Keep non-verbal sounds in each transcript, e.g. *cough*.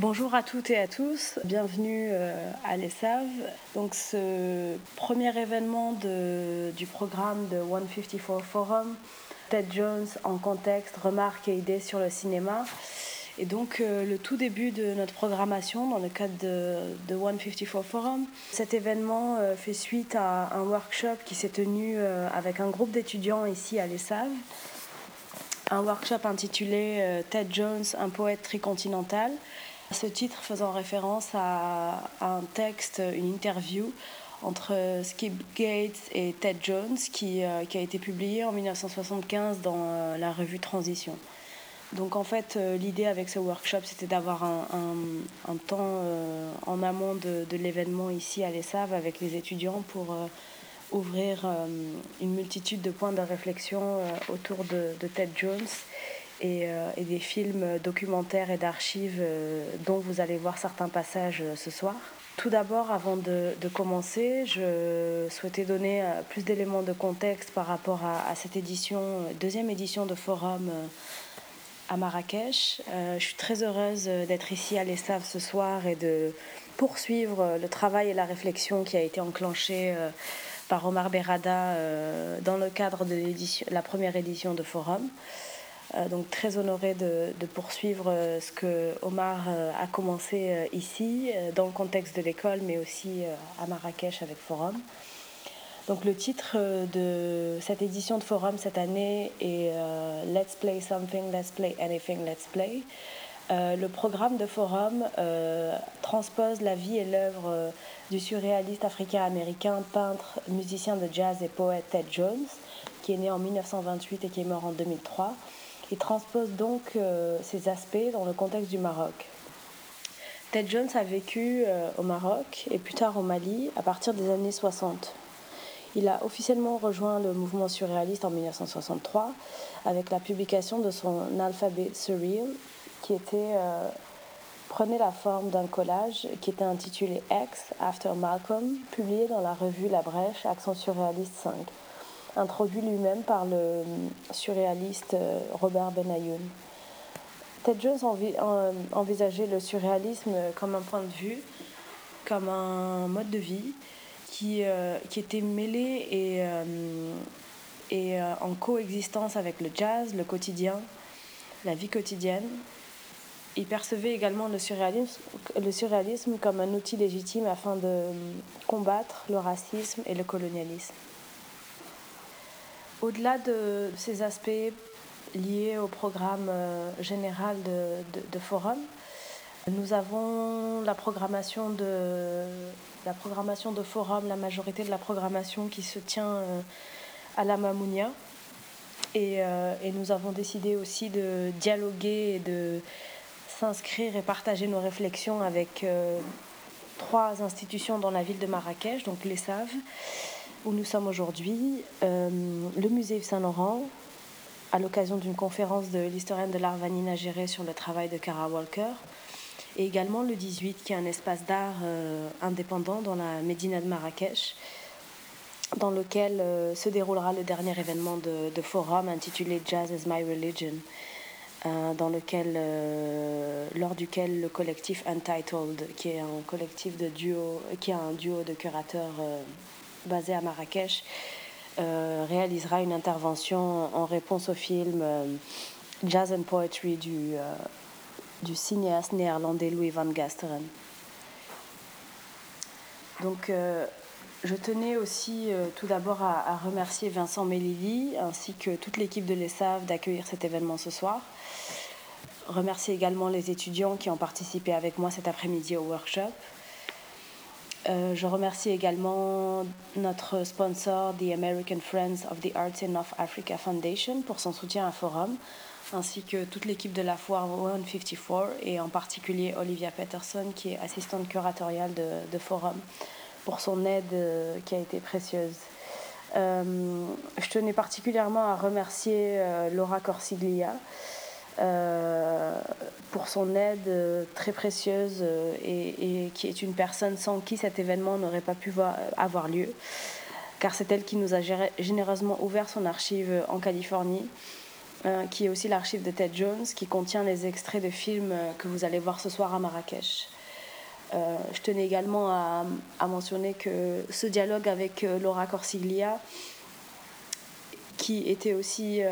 Bonjour à toutes et à tous, bienvenue euh, à l'ESAV. Donc ce premier événement du programme de 154 Forum, Ted Jones en contexte, remarques et idées sur le cinéma. Et donc euh, le tout début de notre programmation dans le cadre de, 154 Forum. Cet événement euh, fait suite à un workshop qui s'est tenu avec un groupe d'étudiants ici à l'ESAV. Un workshop intitulé Ted Jones, un poète tricontinental ce titre faisant référence à, un texte, une interview entre Skip Gates et Ted Jones qui, euh, a été publié en 1975 dans euh, la revue Transition. Donc en fait, euh, l'idée avec ce workshop, c'était d'avoir un, temps en amont de, l'événement ici à l'ESAV avec les étudiants pour ouvrir une multitude de points de réflexion autour de Ted Jones euh, et, des films documentaires et d'archives euh, dont vous allez voir certains passages euh, ce soir. Tout d'abord, avant de, commencer, je souhaitais donner plus d'éléments de contexte par rapport à, cette édition, deuxième édition de Forum à Marrakech. je suis très heureuse d'être ici à l'ESAV ce soir et de poursuivre le travail et la réflexion qui a été enclenchée par Omar Berada dans le cadre de la première édition de Forum. Euh, donc très honorée de, poursuivre euh, ce que Omar euh, a commencé ici, dans le contexte de l'école, mais aussi à Marrakech avec Forum. Donc le titre de cette édition de Forum cette année est Let's Play Something, Let's Play Anything, Let's Play. le programme de Forum transpose la vie et l'œuvre du surréaliste africain-américain, peintre, musicien de jazz et poète Ted Jones, qui est né en 1928 et qui est mort en 2003. Il transpose donc euh, aspects dans le contexte du Maroc. Ted Jones a vécu euh, au Maroc et plus tard au Mali à partir des années 60. Il a officiellement rejoint le mouvement surréaliste en 1963 avec la publication de son alphabet surreal qui était, euh, prenait la forme d'un collage qui était intitulé X After Malcolm, publié dans la revue La Brèche, Accent surréaliste 5 introduit lui-même par le surréaliste euh, Robert Benayoun. Ted Jones envisageait le surréalisme comme un point de vue, comme un mode de vie qui, euh, qui était mêlé et, euh, et en coexistence avec le jazz, le quotidien, la vie quotidienne. Il percevait également le surréalisme, le surréalisme comme un outil légitime afin de combattre le racisme et le colonialisme. Au-delà de ces aspects liés au programme euh, général de, Forum, nous avons la programmation de Forum, la majorité de la programmation qui se tient euh, à la Mamounia. Euh, et, nous avons décidé aussi de dialoguer et de s'inscrire et partager nos réflexions avec trois institutions dans la ville de Marrakech, donc les SAV, où nous sommes aujourd'hui, euh, le musée Saint-Laurent, à l'occasion d'une conférence de l'historienne de l'art Vanina Géré sur le travail de Cara Walker, et également le 18, qui est un espace d'art euh, indépendant dans la Médina de Marrakech, dans lequel euh, se déroulera le dernier événement de, forum intitulé Jazz is My Religion, dans lequel, lors duquel le collectif Untitled, qui est un collectif de duo, qui est un duo de curateurs basé à Marrakech, euh, réalisera une intervention en réponse au film euh, Jazz and Poetry du, euh, du cinéaste néerlandais Louis van Gasteren. Donc, je tenais aussi tout d'abord à, remercier Vincent Melili ainsi que toute l'équipe de l'ESAV d'accueillir cet événement ce soir. Remercier également les étudiants qui ont participé avec moi cet après-midi au workshop. Euh, je remercie également notre sponsor, The American Friends of the Arts in North Africa Foundation, pour son soutien à Forum, ainsi que toute l'équipe de la foire 154 et en particulier Olivia Peterson, qui est assistante curatoriale de, Forum, pour son aide euh, qui a été précieuse. Euh, je tenais particulièrement à remercier Laura Corsiglia. Euh, pour son aide euh, très précieuse euh, et, qui est une personne sans qui cet événement n'aurait pas pu avoir lieu, car c'est elle qui nous a généreusement ouvert son archive en Californie qui est aussi l'archive de Ted Jones, qui contient les extraits de films que vous allez voir ce soir à Marrakech. je tenais également à, mentionner que ce dialogue avec Laura Corsiglia, qui était aussi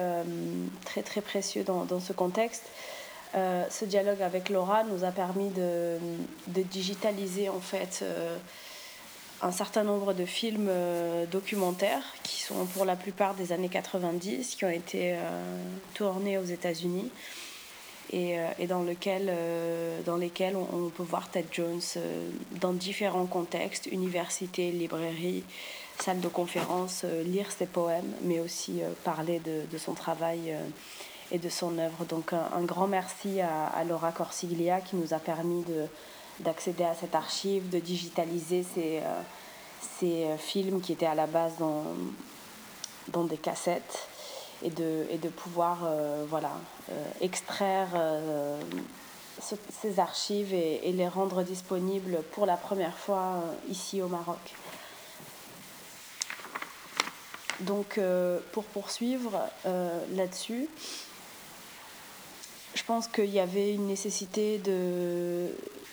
très très précieux dans, ce contexte, euh, ce dialogue avec Laura nous a permis de, digitaliser en fait euh, un certain nombre de films euh, documentaires qui sont pour la plupart des années 90, qui ont été tournés aux États-Unis et, dans, lequel, dans lesquels on, peut voir Ted Jones dans différents contextes, universités, librairies, salles de conférence, lire ses poèmes, mais aussi parler de, son travail et de son œuvre. Donc un, grand merci à, Laura Corsiglia qui nous a permis de, d'accéder à cette archive, de digitaliser ces, euh, ces euh, films qui étaient à la base dans, dans des cassettes et de, et de pouvoir euh, voilà, extraire ces archives et, les rendre disponibles pour la première fois ici au Maroc. Donc pour poursuivre là-dessus, je pense qu'il y avait une nécessité de,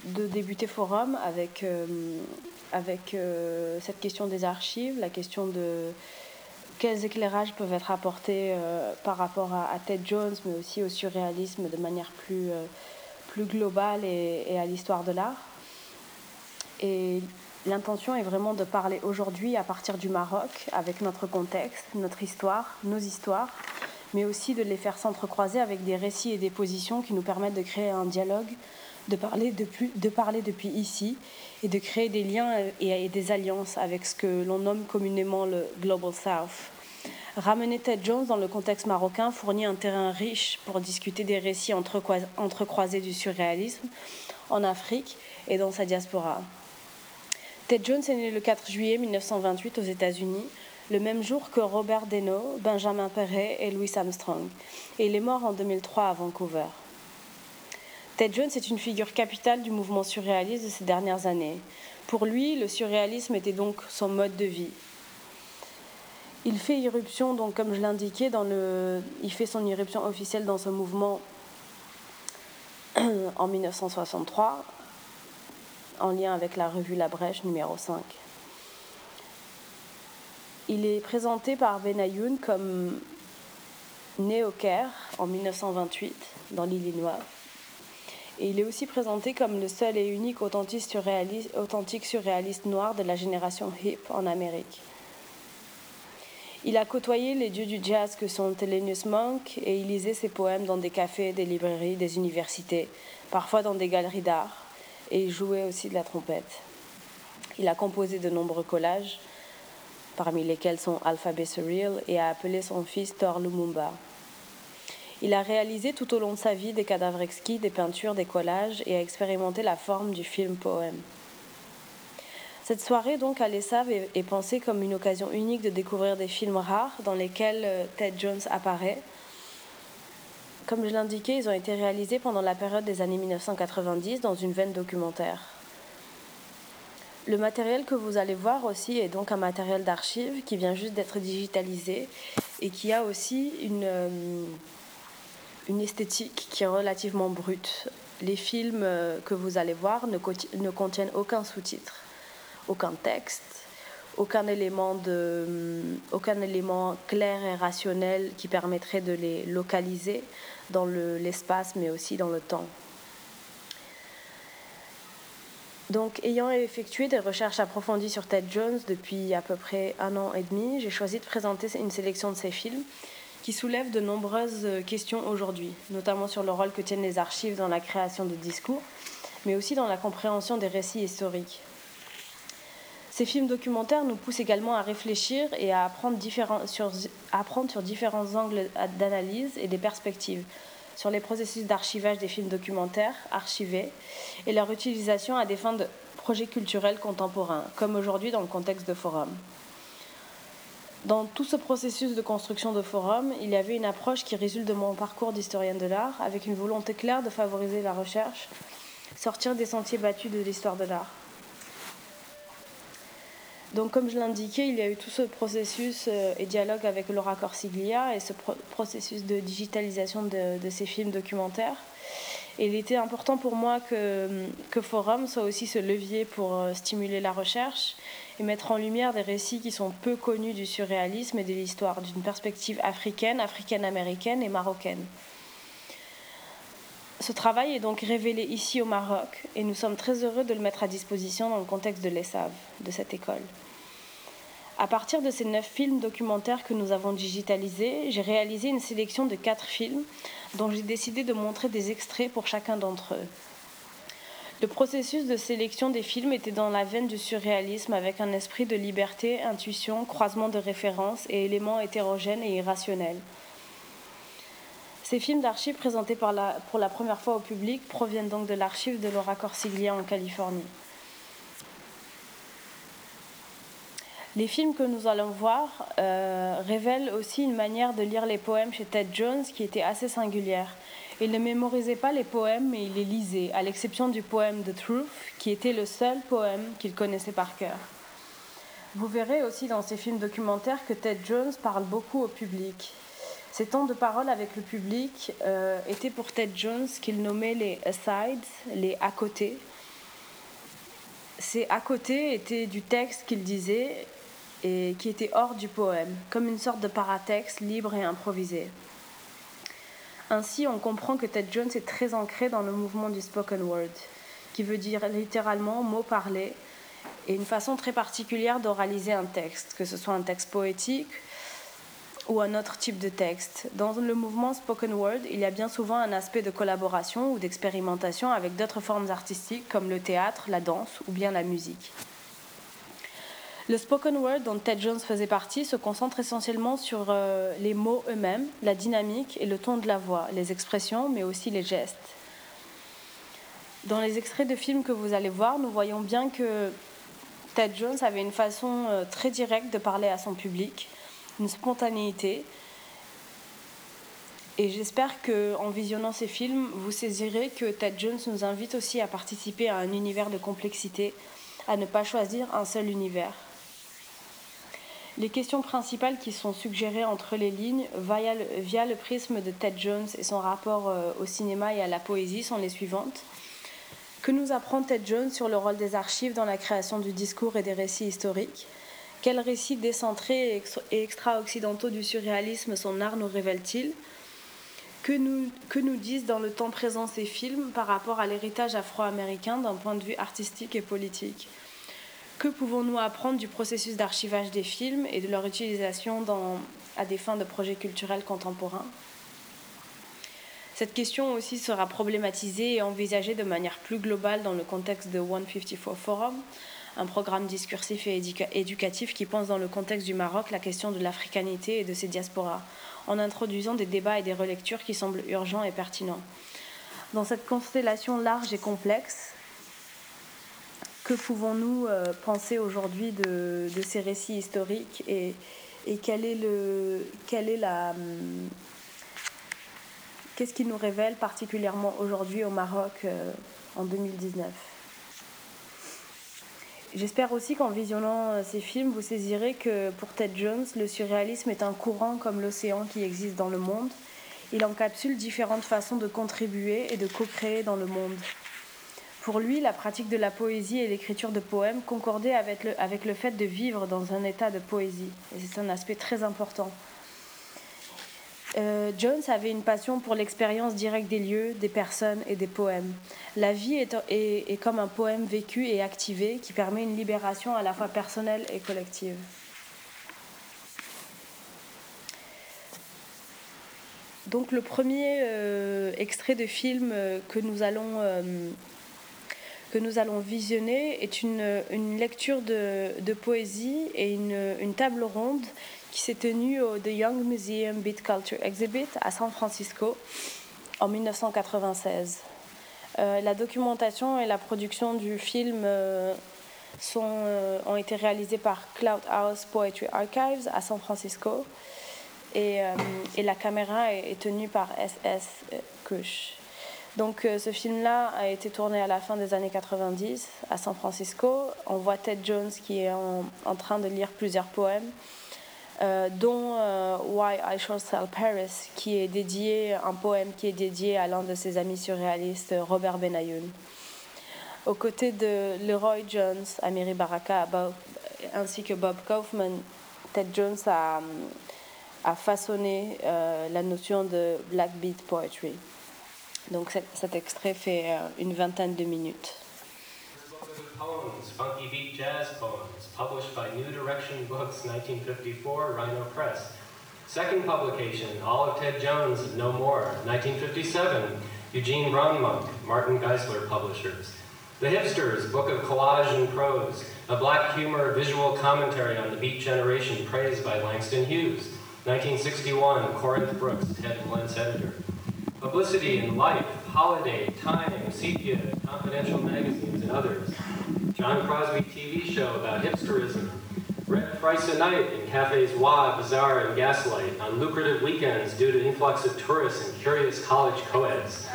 de débuter Forum avec, euh, avec euh, cette question des archives, la question de quels éclairages peuvent être apportés euh, par rapport à, Ted Jones, mais aussi au surréalisme de manière plus, plus globale et, et à l'histoire de l'art. Et l'intention est vraiment de parler aujourd'hui à partir du Maroc, avec notre contexte, notre histoire, nos histoires mais aussi de les faire s'entrecroiser avec des récits et des positions qui nous permettent de créer un dialogue, de parler depuis, ici et de créer des liens et, des alliances avec ce que l'on nomme communément le Global South. Ramener Ted Jones dans le contexte marocain fournit un terrain riche pour discuter des récits entrecroisés du surréalisme en Afrique et dans sa diaspora. Ted Jones est né le 4 juillet 1928 aux États-Unis le même jour que Robert Deno, Benjamin Perret et Louis Armstrong, et il est mort en 2003 à Vancouver. Ted Jones est une figure capitale du mouvement surréaliste de ces dernières années. Pour lui, le surréalisme était donc son mode de vie. Il fait irruption, donc comme je l'indiquais, dans il fait son irruption officielle dans ce mouvement *clears throat* en 1963, en lien avec la revue La Brèche numéro 5. Il est présenté par Benayoun comme né au Caire en 1928 dans l'Illinois. Et il est aussi présenté comme le seul et unique authentique surréaliste, noir de la génération hip en Amérique. Il a côtoyé les dieux du jazz que sont Thelonious Monk et il lisait ses poèmes dans des cafés, des librairies, des universités, parfois dans des galeries d'art, et il jouait aussi de la trompette. Il a composé de nombreux collages, parmi lesquels sont Alphabet Surreal, et a appelé son fils Thor Lumumba. Il a réalisé tout au long de sa vie des cadavres exquis, des peintures, des collages et a expérimenté la forme du film poème. Cette soirée, donc, à l'ESAV est, pensée comme une occasion unique de découvrir des films rares dans lesquels euh, Ted Jones apparaît. Comme je l'indiquais, ils ont été réalisés pendant la période des années 1990 dans une veine documentaire. Le matériel que vous allez voir aussi est donc un matériel d'archives qui vient juste d'être digitalisé et qui a aussi une, euh, une esthétique qui est relativement brute. Les films euh, que vous allez voir ne, ne contiennent aucun sous-titre, aucun texte, euh, aucun élément clair et rationnel qui permettrait de les localiser dans l'espace mais aussi dans le temps. Donc, ayant effectué des recherches approfondies sur Ted Jones depuis à peu près un an et demi, j'ai choisi de présenter une sélection de ses films qui soulèvent de nombreuses questions aujourd'hui, notamment sur le rôle que tiennent les archives dans la création de discours, mais aussi dans la compréhension des récits historiques. Ces films documentaires nous poussent également à réfléchir et à apprendre, sur, différents angles d'analyse et des perspectives, sur les processus d'archivage des films documentaires archivés et leur utilisation à des fins de projets culturels contemporains, comme aujourd'hui dans le contexte de forum. Dans tout ce processus de construction de forum, il y avait une approche qui résulte de mon parcours d'historienne de l'art, avec une volonté claire de favoriser la recherche, sortir des sentiers battus de l'histoire de l'art. Donc, comme je l'indiquais, il y a eu tout ce processus et dialogue avec Laura Corsiglia et ce processus de digitalisation de, de, ces films documentaires. Et il était important pour moi que, que Forum soit aussi ce levier pour stimuler la recherche et mettre en lumière des récits qui sont peu connus du surréalisme et de l'histoire d'une perspective africaine, africaine-américaine et marocaine. Ce travail est donc révélé ici au Maroc et nous sommes très heureux de le mettre à disposition dans le contexte de l'ESAV, de cette école. À partir de ces neuf films documentaires que nous avons digitalisés, j'ai réalisé une sélection de quatre films dont j'ai décidé de montrer des extraits pour chacun d'entre eux. Le processus de sélection des films était dans la veine du surréalisme avec un esprit de liberté, intuition, croisement de références et éléments hétérogènes et irrationnels. Ces films d'archives présentés pour la première fois au public proviennent donc de l'archive de Laura Corsiglia en Californie. Les films que nous allons voir euh, révèlent aussi une manière de lire les poèmes chez Ted Jones qui était assez singulière. Il ne mémorisait pas les poèmes, mais il les lisait, à l'exception du poème The Truth, qui était le seul poème qu'il connaissait par cœur. Vous verrez aussi dans ces films documentaires que Ted Jones parle beaucoup au public. Ces temps de parole avec le public euh, étaient pour Ted Jones qu'il nommait les asides, les à côté. Ces à côté étaient du texte qu'il disait et qui était hors du poème, comme une sorte de paratexte libre et improvisé. Ainsi, on comprend que Ted Jones est très ancré dans le mouvement du spoken word, qui veut dire littéralement mot parlé, et une façon très particulière d'oraliser un texte, que ce soit un texte poétique ou un autre type de texte. Dans le mouvement spoken word, il y a bien souvent un aspect de collaboration ou d'expérimentation avec d'autres formes artistiques comme le théâtre, la danse ou bien la musique. Le spoken word dont Ted Jones faisait partie se concentre essentiellement sur euh, les mots eux-mêmes, la dynamique et le ton de la voix, les expressions, mais aussi les gestes. Dans les extraits de films que vous allez voir, nous voyons bien que Ted Jones avait une façon euh, très directe de parler à son public, une spontanéité. Et j'espère qu'en visionnant ces films, vous saisirez que Ted Jones nous invite aussi à participer à un univers de complexité, à ne pas choisir un seul univers. Les questions principales qui sont suggérées entre les lignes via le, prisme de Ted Jones et son rapport euh, au cinéma et à la poésie sont les suivantes. Que nous apprend Ted Jones sur le rôle des archives dans la création du discours et des récits historiques? Quels récits décentrés et extra-occidentaux du surréalisme son art nous révèle-t-il? Que nous, que nous disent dans le temps présent ces films par rapport à l'héritage afro-américain d'un point de vue artistique et politique? Que pouvons-nous apprendre du processus d'archivage des films et de leur utilisation à des fins de projets culturels contemporains? Cette question aussi sera problématisée et envisagée de manière plus globale dans le contexte de 154 Forum, un programme discursif et éducatif qui pense dans le contexte du Maroc la question de l'africanité et de ses diasporas, en introduisant des débats et des relectures qui semblent urgents et pertinents. Dans cette constellation large et complexe, que pouvons-nous euh, penser aujourd'hui de, ces récits historiques et, est la, hum, qu'est-ce qui nous révèle particulièrement aujourd'hui au Maroc euh, en 2019 J'espère aussi qu'en visionnant euh, ces films, vous saisirez que pour Ted Jones, le surréalisme est un courant comme l'océan qui existe dans le monde. Il encapsule différentes façons de contribuer et de co-créer dans le monde. Pour lui, la pratique de la poésie et l'écriture de poèmes concordait avec le, avec le fait de vivre dans un état de poésie. Et c'est un aspect très important. Euh, Jones avait une passion pour l'expérience directe des lieux, des personnes et des poèmes. La vie est, est, comme un poème vécu et activé qui permet une libération à la fois personnelle et collective. Donc le premier euh, extrait de film euh, que nous allons que nous allons visionner est une, une lecture de, de, poésie et une, une, table ronde qui s'est tenue au The Young Museum Beat Culture Exhibit à San Francisco en 1996. Euh, la documentation et la production du film euh, sont, euh, ont été réalisées par Cloud House Poetry Archives à San Francisco et, et la caméra est, est tenue par SS Kush. Donc ce film-là a été tourné à la fin des années 90 à San Francisco. On voit Ted Jones qui est en, train de lire plusieurs poèmes, dont Why I Shall Sell Paris, qui est dédié, un poème qui est dédié à l'un de ses amis surréalistes, Robert Benayoun. Aux côtés de Leroy Jones, Amiri Baraka ainsi que Bob Kaufman, Ted Jones a, façonné euh, la notion de black beat poetry. Donc cet, extrait fait euh, une vingtaine de minutes. Poems, funky beat jazz poems, published by New Direction Books, 1954, Rhino Press. Second publication, All of Ted Joans No More, 1957, Eugene Braunmonk, Martin Geisler Publishers. The Hipsters, Book of Collage and Prose, a black humor visual commentary on the Beat Generation praised by Langston Hughes. 1961, Corinth Brooks, Ted Lentz editor. Publicity in Life, Holiday, Time, Sepia, Confidential Magazines, and others. John Crosby TV show about hipsterism. Red Price a Night in cafes Wa, Bazaar, and Gaslight on lucrative weekends due to influx of tourists and curious college co-eds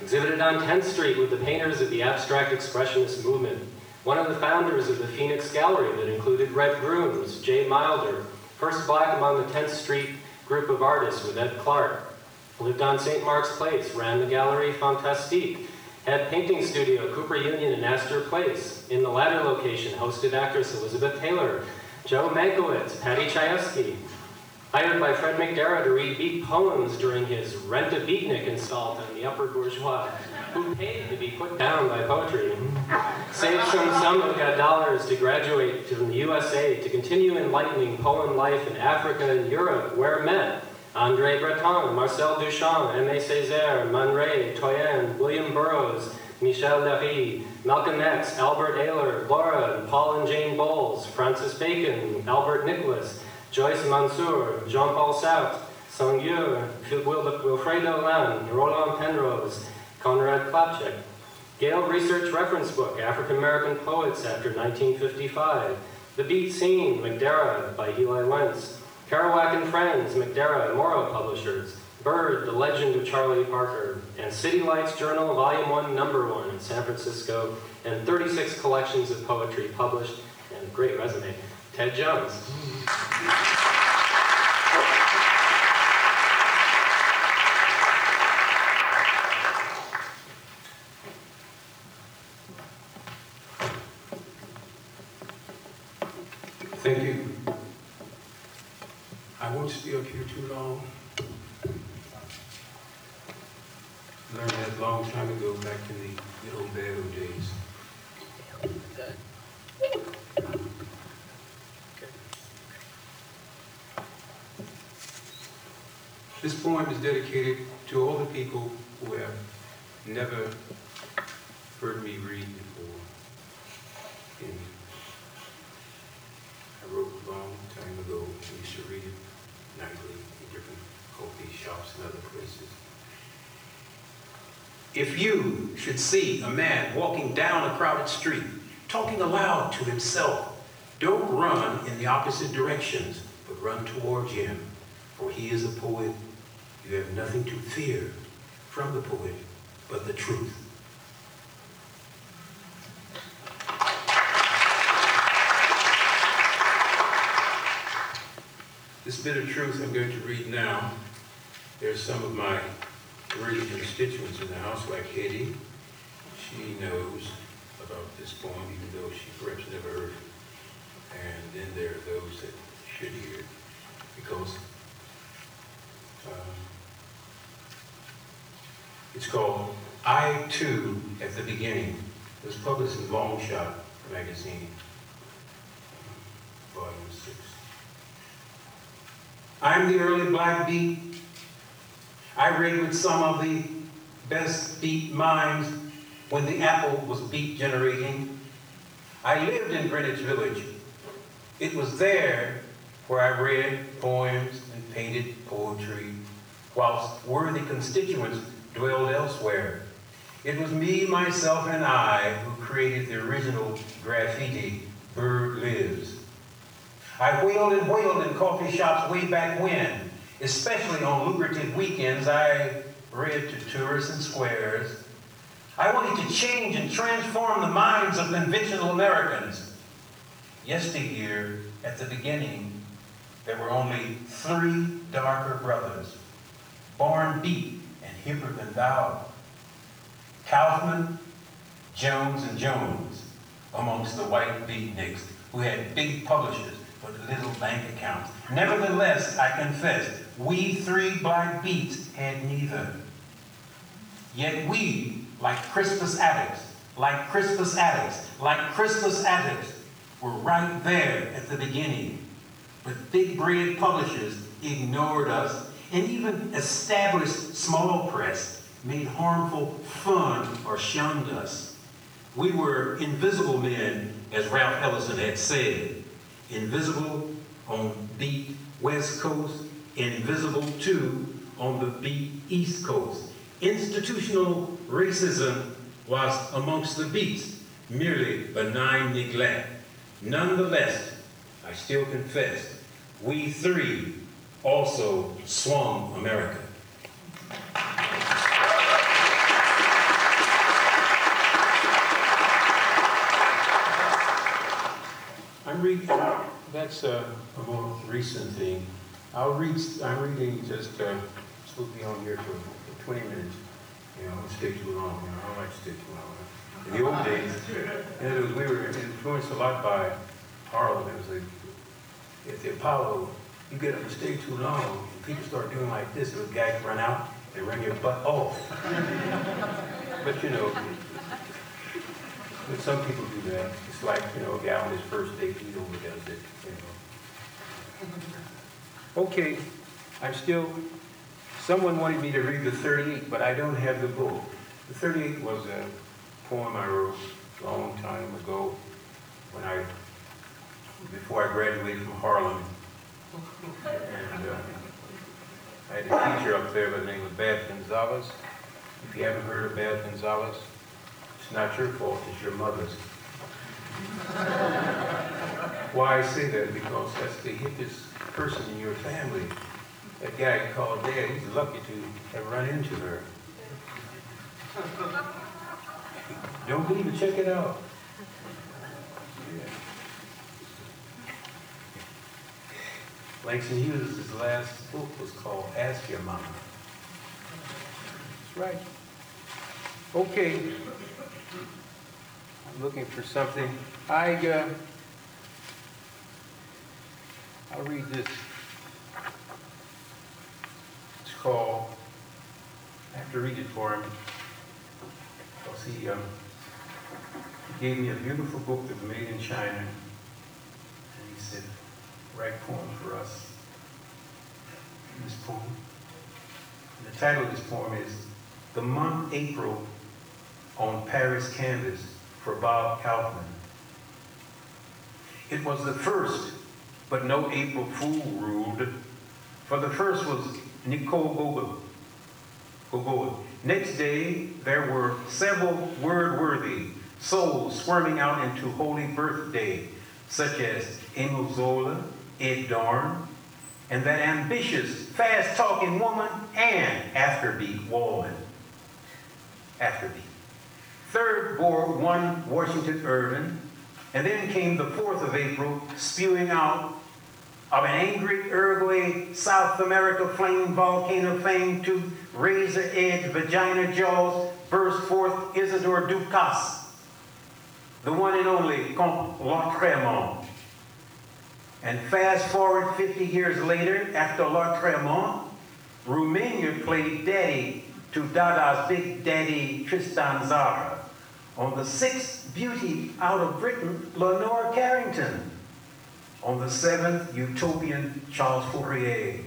exhibited on 10th Street with the painters of the abstract expressionist movement, one of the founders of the Phoenix Gallery that included Red Grooms, Jay Milder, first black among the 10th Street group of artists with Ed Clark, lived on St. Mark's Place, ran the Gallery Fantastique, had painting studio Cooper Union and Astor Place. In the latter location, hosted actress Elizabeth Taylor, Joe Mankiewicz, Paddy Chayefsky, hired by Fred McDarrah to read beat poems during his Rent a Beatnik installed on the upper bourgeois, who paid to be put down by poetry. Saved some sum of dollars to graduate from the USA to continue enlightening poem life in Africa and Europe, where met Andre Breton, Marcel Duchamp, Aimé Césaire, Man Ray, Toyen, William Burroughs, Michel Leiris, Malcolm X, Albert Ayler, Laura, Paul and Jane Bowles, Francis Bacon, Albert Nicholas, Joyce Mansour, Jean-Paul Sartre, Senghor, Wifredo Lam, Roland Penrose, Konrad Klapheck. Gale Research Reference Book, African American Poets After 1955. The Beat Scene, McDarrah by Eli Wentz. Kerouac and Friends, McDarrah, Morrow Publishers. Bird, The Legend of Charlie Parker. And City Lights Journal, Volume 1, Number 1 in San Francisco. And 36 collections of poetry published. And great resume. Ted Joans. Thank you. I won't stay Learned that long time ago back in the good old bad old days. This poem is dedicated to all the people who have never heard me read before. And I wrote a long time ago. I used to read it nightly in different coffee shops and other places. If should see a man walking down a crowded street, talking aloud to himself, don't run in the opposite directions, but run towards him, for he is a poet you have nothing to fear from the poet but the truth. This bit of truth I'm going to read now, there's some of my worthy constituents in the house, like Hetty. She knows about this poem, even though she perhaps never heard it. And then there are those that should hear it, because um, it's called I Too at the Beginning. It was published in Long Shot magazine, volume six. I'm the early black beat. I read with some of the best beat minds when the apple was beat generating. I lived in Greenwich Village. It was there where I read poems and painted poetry, whilst worthy constituents dwelled elsewhere. It was me, myself, and I who created the original graffiti, Bird Lives. I wheeled and whaled in coffee shops way back when, especially on lucrative weekends. I read to tourists and squares. I wanted to change and transform the minds of conventional Americans. Yesteryear, at the beginning, there were only three darker brothers, born beat and Hibbert and Dow. Kaufman, Joans, and Jones amongst the white beatniks who had big publishers but little bank accounts. Nevertheless, I confess, we three black beats had neither. Yet we, like Crispus Attucks, like Crispus Attucks, like Crispus Attucks, were right there at the beginning. But big bread publishers ignored us and even established small press made harmful fun or shunned us. We were invisible men, as Ralph Ellison had said. Invisible on beat West Coast, invisible too on the beat East Coast. Institutional racism was amongst the beats, merely benign neglect. Nonetheless, I still confess, we three also swung America. I'm reading, that's a, a more recent thing. I'll read, I'm reading just, uh, will on here for, for 20 minutes. You know, I don't stay too long, you know, I don't like to stay too long. In the old days, *laughs* and it was, we were influenced a lot by Harlem. It was like, at the Apollo, you get up and stay too long, people start doing like this, and the guys run out, they run your butt off. *laughs* but you know, but some people do that. It's like, you know, a guy on his first date, he overdoes it, you know. *laughs* Okay, I'm still, someone wanted me to read the 38, but I don't have the book. The 38 was a poem I wrote a long time ago when I, before I graduated from Harlem. And uh, I had a teacher up there by the name of Bab Gonzales. If you haven't heard of Bab Gonzales, it's not your fault, it's your mother's. Why I say that? Because that's the hippest person in your family. That guy called Dad, he's lucky to have run into her. Don't believe it, check it out. Langston Hughes' last book was called Ask Your Mama. That's right. Okay. I'm looking for something. I, uh, I'll read this. It's called, I have to read it for him. Because he, um, he gave me a beautiful book that was made in China. And he said, write poem for us. In this poem. And the title of this poem is The Month April on Paris Canvas for Bob Kaufman. It was the first, but no April Fool ruled, for the first was Nicole Gogol. Gogol. Next day, there were several word-worthy souls squirming out into holy birthday, such as Emil Zola, Ed Dorn, and that ambitious, fast-talking woman, Anne Afterbeat Waldman. Afterbeat. Third bore one Washington Irving, and then came the 4th of April, spewing out of an angry Uruguay, South America flame volcano fame to razor edge vagina jaws burst forth Isidore Ducasse, the one and only Comte Lautréamont. And fast forward 50 years later, after Lautréamont, Romania played daddy to Dada's big daddy Tristan Tzara. On the sixth beauty out of Britain, Lenore Carrington. On the seventh, utopian Charles Fourier.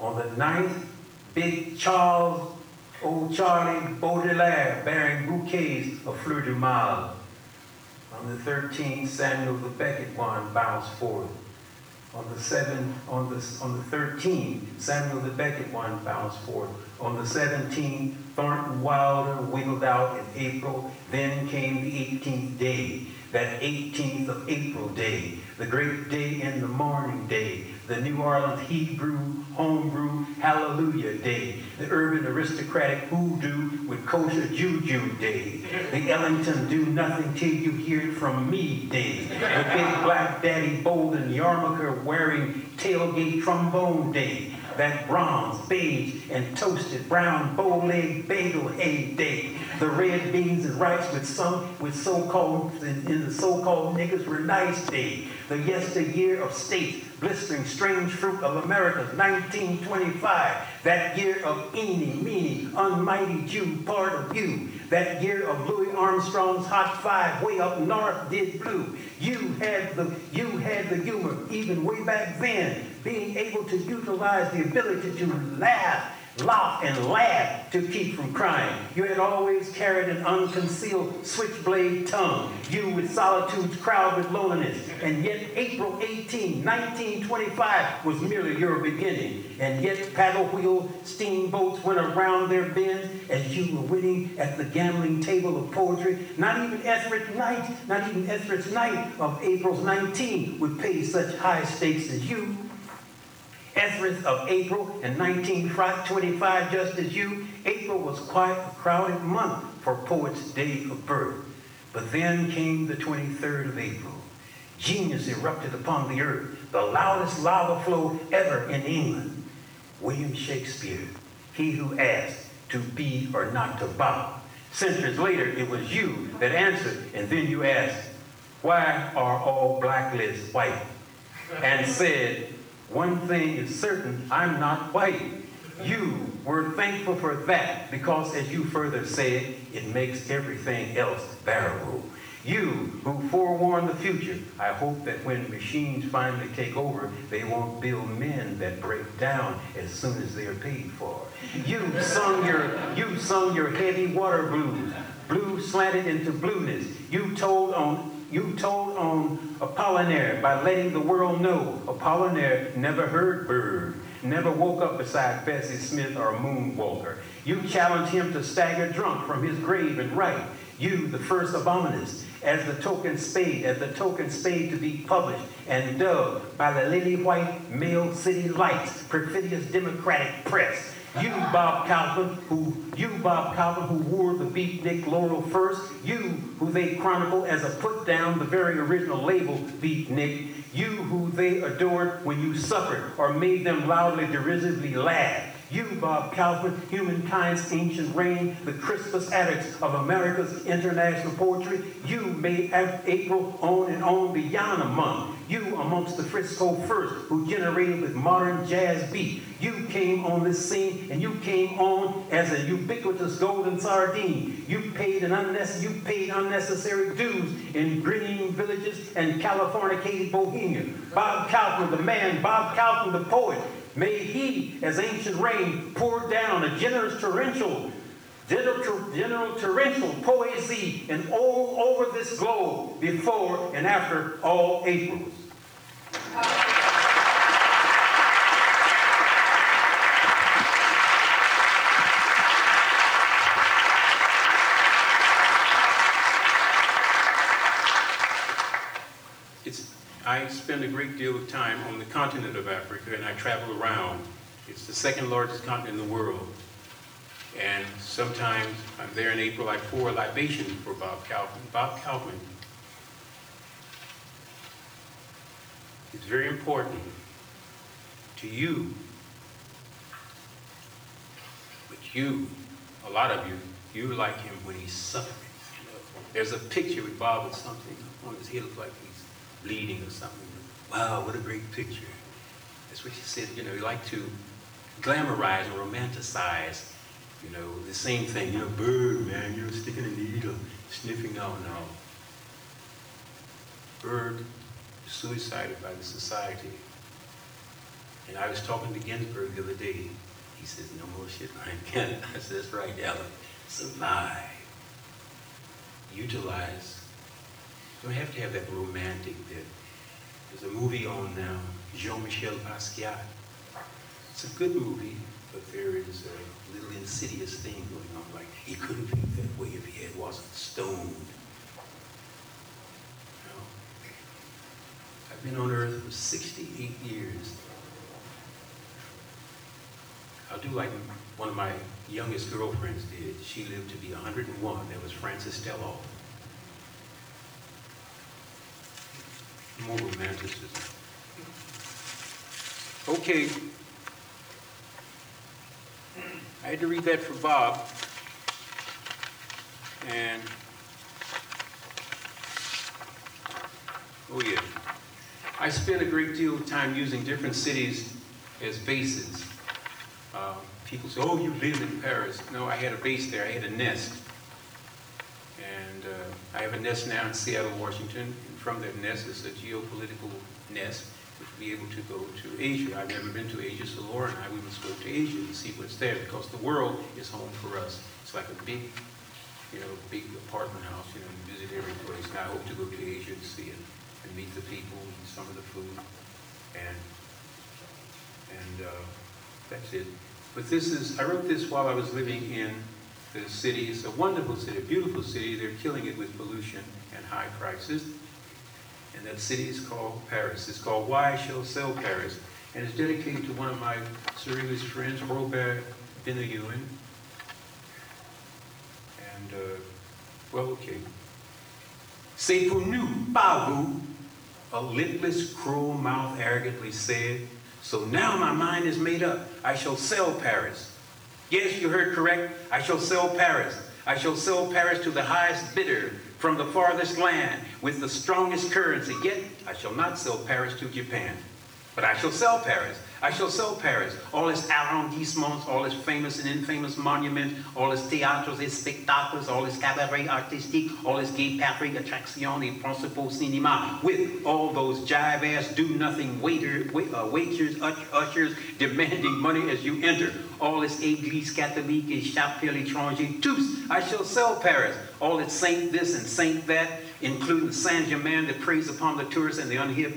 On the ninth, big Charles, old Charlie Baudelaire, bearing bouquets of fleur de mal. On the 13th, Samuel the Beckett one bounced forth. On the seventh, on the on the 13th, Samuel the Beckett one bounced forth. On the 17th, Thornton Wilder wiggled out in April. Then came the 18th day, that 18th of April day, the great day in the morning day, the New Orleans Hebrew homebrew Hallelujah Day, the urban aristocratic hoodoo with kosher juju day, the Ellington do nothing till you hear from me day, the big black daddy Bolden yarmulke wearing tailgate trombone day, that bronze, beige, and toasted brown bow-leg bagel hay day, the red beans and rice with some with so-called in, in the so-called niggas were nice day, the yesteryear of state, blistering strange fruit of America's 1925, that year of eeny, meeny, unmighty Jew, part of you, that year of Louis Armstrong's hot five, way up north did blue. You had the you had the humor, even way back then, being able to utilize the ability to laugh laugh and laugh to keep from crying. You had always carried an unconcealed switchblade tongue, you with solitude's crowd with loneliness. And yet April 18, 1925 was merely your beginning. And yet paddle wheel steamboats went around their bends as you were winning at the gambling table of poetry. Not even Etheridge Knight, not even Etheridge Knight of April's 19 would pay such high stakes as you. Ezra's of April in 1925, just as you, April was quite a crowded month for poets' day of birth. But then came the 23rd of April. Genius erupted upon the earth, the loudest lava flow ever in England. William Shakespeare, he who asked to be or not to bow. Centuries later, it was you that answered, and then you asked, why are all blacklists white? And said, one thing is certain, I'm not white. You were thankful for that because, as you further said, it makes everything else bearable. You who forewarn the future, I hope that when machines finally take over, they won't build men that break down as soon as they are paid for. You sung your, you sung your heavy water blues, blue slanted into blueness. You told on you told on Apollinaire by letting the world know Apollinaire never heard bird, never woke up beside Bessie Smith or Moonwalker. You challenged him to stagger drunk from his grave and write, you, the first abominist, as the token spade, as the token spade to be published and dubbed by the lily white male city lights, perfidious democratic press. You, Bob Kaufman, who you, Bob Kaufman, who wore the beatnik laurel first. You, who they chronicle as a put down, the very original label beatnik. You, who they adored when you suffered or made them loudly, derisively laugh. You, Bob Kaufman, humankind's ancient reign, the Crispus Attucks of America's international poetry. You made April on and on beyond a month. You amongst the Frisco first, who generated with modern jazz beat. You came on this scene and you came on as a ubiquitous golden sardine. You paid an unnecessary, you paid unnecessary dues in green villages and Californicated Bohemia. Bob Kaufman, the man, Bob Kaufman, the poet, May he, as ancient rain, pour down a generous torrential, general, torrential poesy and all over this globe before and after all Aprils. I spend a great deal of time on the continent of Africa and I travel around. It's the second largest continent in the world. And sometimes I'm there in April, I pour a libation for Bob Calvin. Bob Calvin is very important to you. But you, a lot of you, you like him when he's suffering. There's a picture with Bob with something on his head, looks like he's bleeding or something. Wow, what a great picture. That's what she said, you know, you like to glamorize and romanticize, you know, the same thing, you know, bird, man, you know, sticking a needle, sniffing out now. Bird suicided by the society. And I was talking to Ginsberg the other day. He says, no more shit, Ryan *laughs* I said, that's right, Allen. Survive. Utilize You don't have to have that romantic bit. There's a movie on now, Jean-Michel Basquiat. It's a good movie, but there is a little insidious thing going on. Like, he couldn't think that way if he had wasn't stoned. You know? I've been on Earth for 68 years. I'll do like one of my youngest girlfriends did. She lived to be 101. That was Frances Delall. More romanticism. Okay. I had to read that for Bob. And, oh yeah. I spent a great deal of time using different cities as bases. Uh, people say, oh, you live in Paris. No, I had a base there. I had a nest. And uh, I have a nest now in Seattle, Washington. From that nest is a geopolitical nest, which be able to go to Asia. I've never been to Asia, so Laura and I, we must go to Asia and see what's there, because the world is home for us. It's like a big, you know, big apartment house, you know, you visit every place. And I hope to go to Asia and see it, and meet the people, and some of the food, and, and uh, that's it. But this is, I wrote this while I was living in the city. It's a wonderful city, a beautiful city. They're killing it with pollution and high prices. And that city is called Paris. It's called Why Shall Sell Paris. And it's dedicated to one of my surrealist friends, Robert Benayoun. And, uh, well, okay. C'est pour nous, pas vous, a lipless, cruel mouth arrogantly said. So now my mind is made up. I shall sell Paris. Yes, you heard correct. I shall sell Paris. I shall sell Paris to the highest bidder from the farthest land with the strongest currency. Yet I shall not sell Paris to Japan. But I shall sell Paris. I shall sell Paris. All its arrondissements, all its famous and infamous monuments, all its théâtres et spectacles, all its cabarets artistiques, all its gay Paris attractions et principaux cinémas, with all those jive-ass, do-nothing waiter, wait, uh, waiters, ushers demanding money as you enter, all its églises catholiques et chapelles étrangères, tous, I shall sell Paris. All its saint this and saint that, including Saint-Germain that preys upon the tourists and the unhip,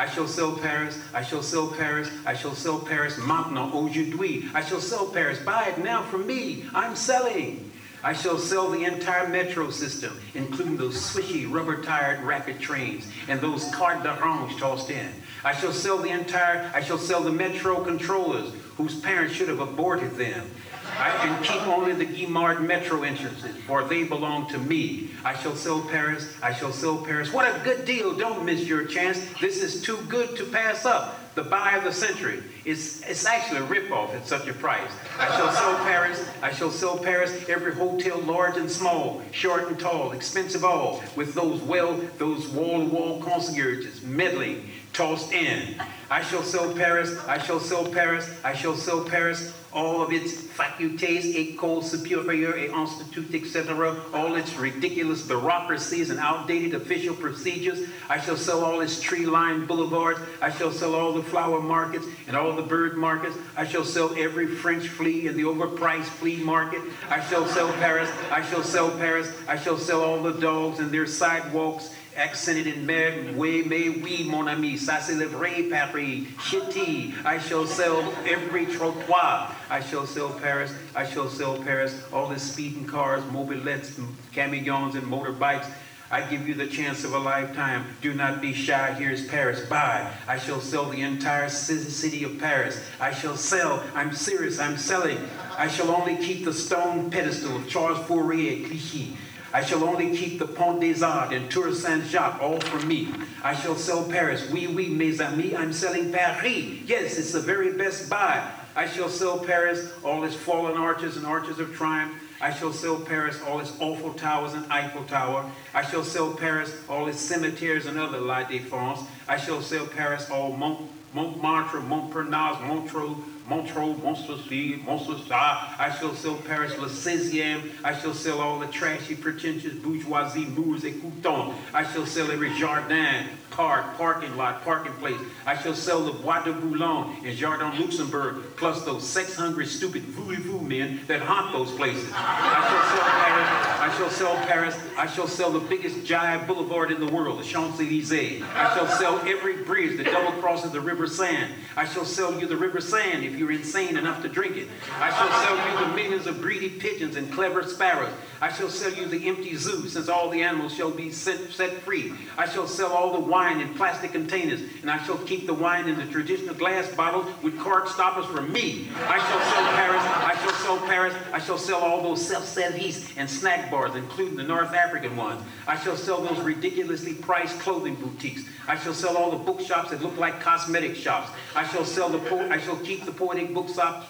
I shall sell Paris, I shall sell Paris, I shall sell Paris maintenant, aujourd'hui. I shall sell Paris, buy it now from me, I'm selling. I shall sell the entire metro system, including those swishy, rubber-tired rapid trains and those cartes d'orange tossed in. I shall sell the entire, I shall sell the metro controllers whose parents should have aborted them. I can keep only the Guimard metro entrances, for they belong to me. I shall sell Paris, I shall sell Paris. What a good deal, don't miss your chance. This is too good to pass up. The buy of the century. It's, it's actually a ripoff at such a price. I shall sell Paris, I shall sell Paris, every hotel large and small, short and tall, expensive all, with those well, those wall-to-wall concierges meddling, tossed in. I shall sell Paris, I shall sell Paris, I shall sell Paris, all of its facultés, écoles supérieures et instituts, etc., all its ridiculous bureaucracies and outdated official procedures. I shall sell all its tree-lined boulevards. I shall sell all the flower markets and all the bird markets. I shall sell every French flea in the overpriced flea market. I shall sell Paris. I shall sell Paris. I shall sell all the dogs and their sidewalks accented in mer, way, may, oui, mon ami, ça c'est le vrai Paris, chitty. I shall sell every trottoir. I shall sell Paris. I shall sell Paris. All the speeding cars, mobilettes, camions, and motorbikes. I give you the chance of a lifetime. Do not be shy. Here's Paris. Buy. I shall sell the entire city of Paris. I shall sell. I'm serious. I'm selling. I shall only keep the stone pedestal of Charles Fourier at Clichy. I shall only keep the Pont des Arts and Tour Saint-Jacques all for me. I shall sell Paris. Oui, oui, mes amis, I'm selling Paris. Yes, it's the very best buy. I shall sell Paris, all its fallen arches and arches of triumph. I shall sell Paris, all its awful towers and Eiffel Tower. I shall sell Paris, all its cemeteries and other La Défense. I shall sell Paris, all Mont Montmartre, Montparnasse, Montreux, Montreux, Montsouris, Montsouris. I shall sell Paris le 16e. I shall sell all the trashy, pretentious bourgeoisie, moors et coutons. I shall sell every jardin, park, parking lot, parking place. I shall sell the Bois de Boulogne and Jardin Luxembourg, plus those sex hungry, stupid voulez-vous men that haunt those places. I shall sell Paris. I shall sell Paris. I shall sell the biggest giant boulevard in the world, the Champs-Elysees. I shall sell every bridge that double crosses the River Seine. I shall sell you the River Seine if you you're insane enough to drink it. I shall sell you the millions of greedy pigeons and clever sparrows. I shall sell you the empty zoo, since all the animals shall be set, set free. I shall sell all the wine in plastic containers, and I shall keep the wine in the traditional glass bottles with cork stoppers for me. I shall sell Paris. I shall sell Paris. I shall sell all those self-service and snack bars, including the North African ones. I shall sell those ridiculously priced clothing boutiques. I shall sell all the bookshops that look like cosmetic shops. I shall sell the po- I shall keep the poetic bookshops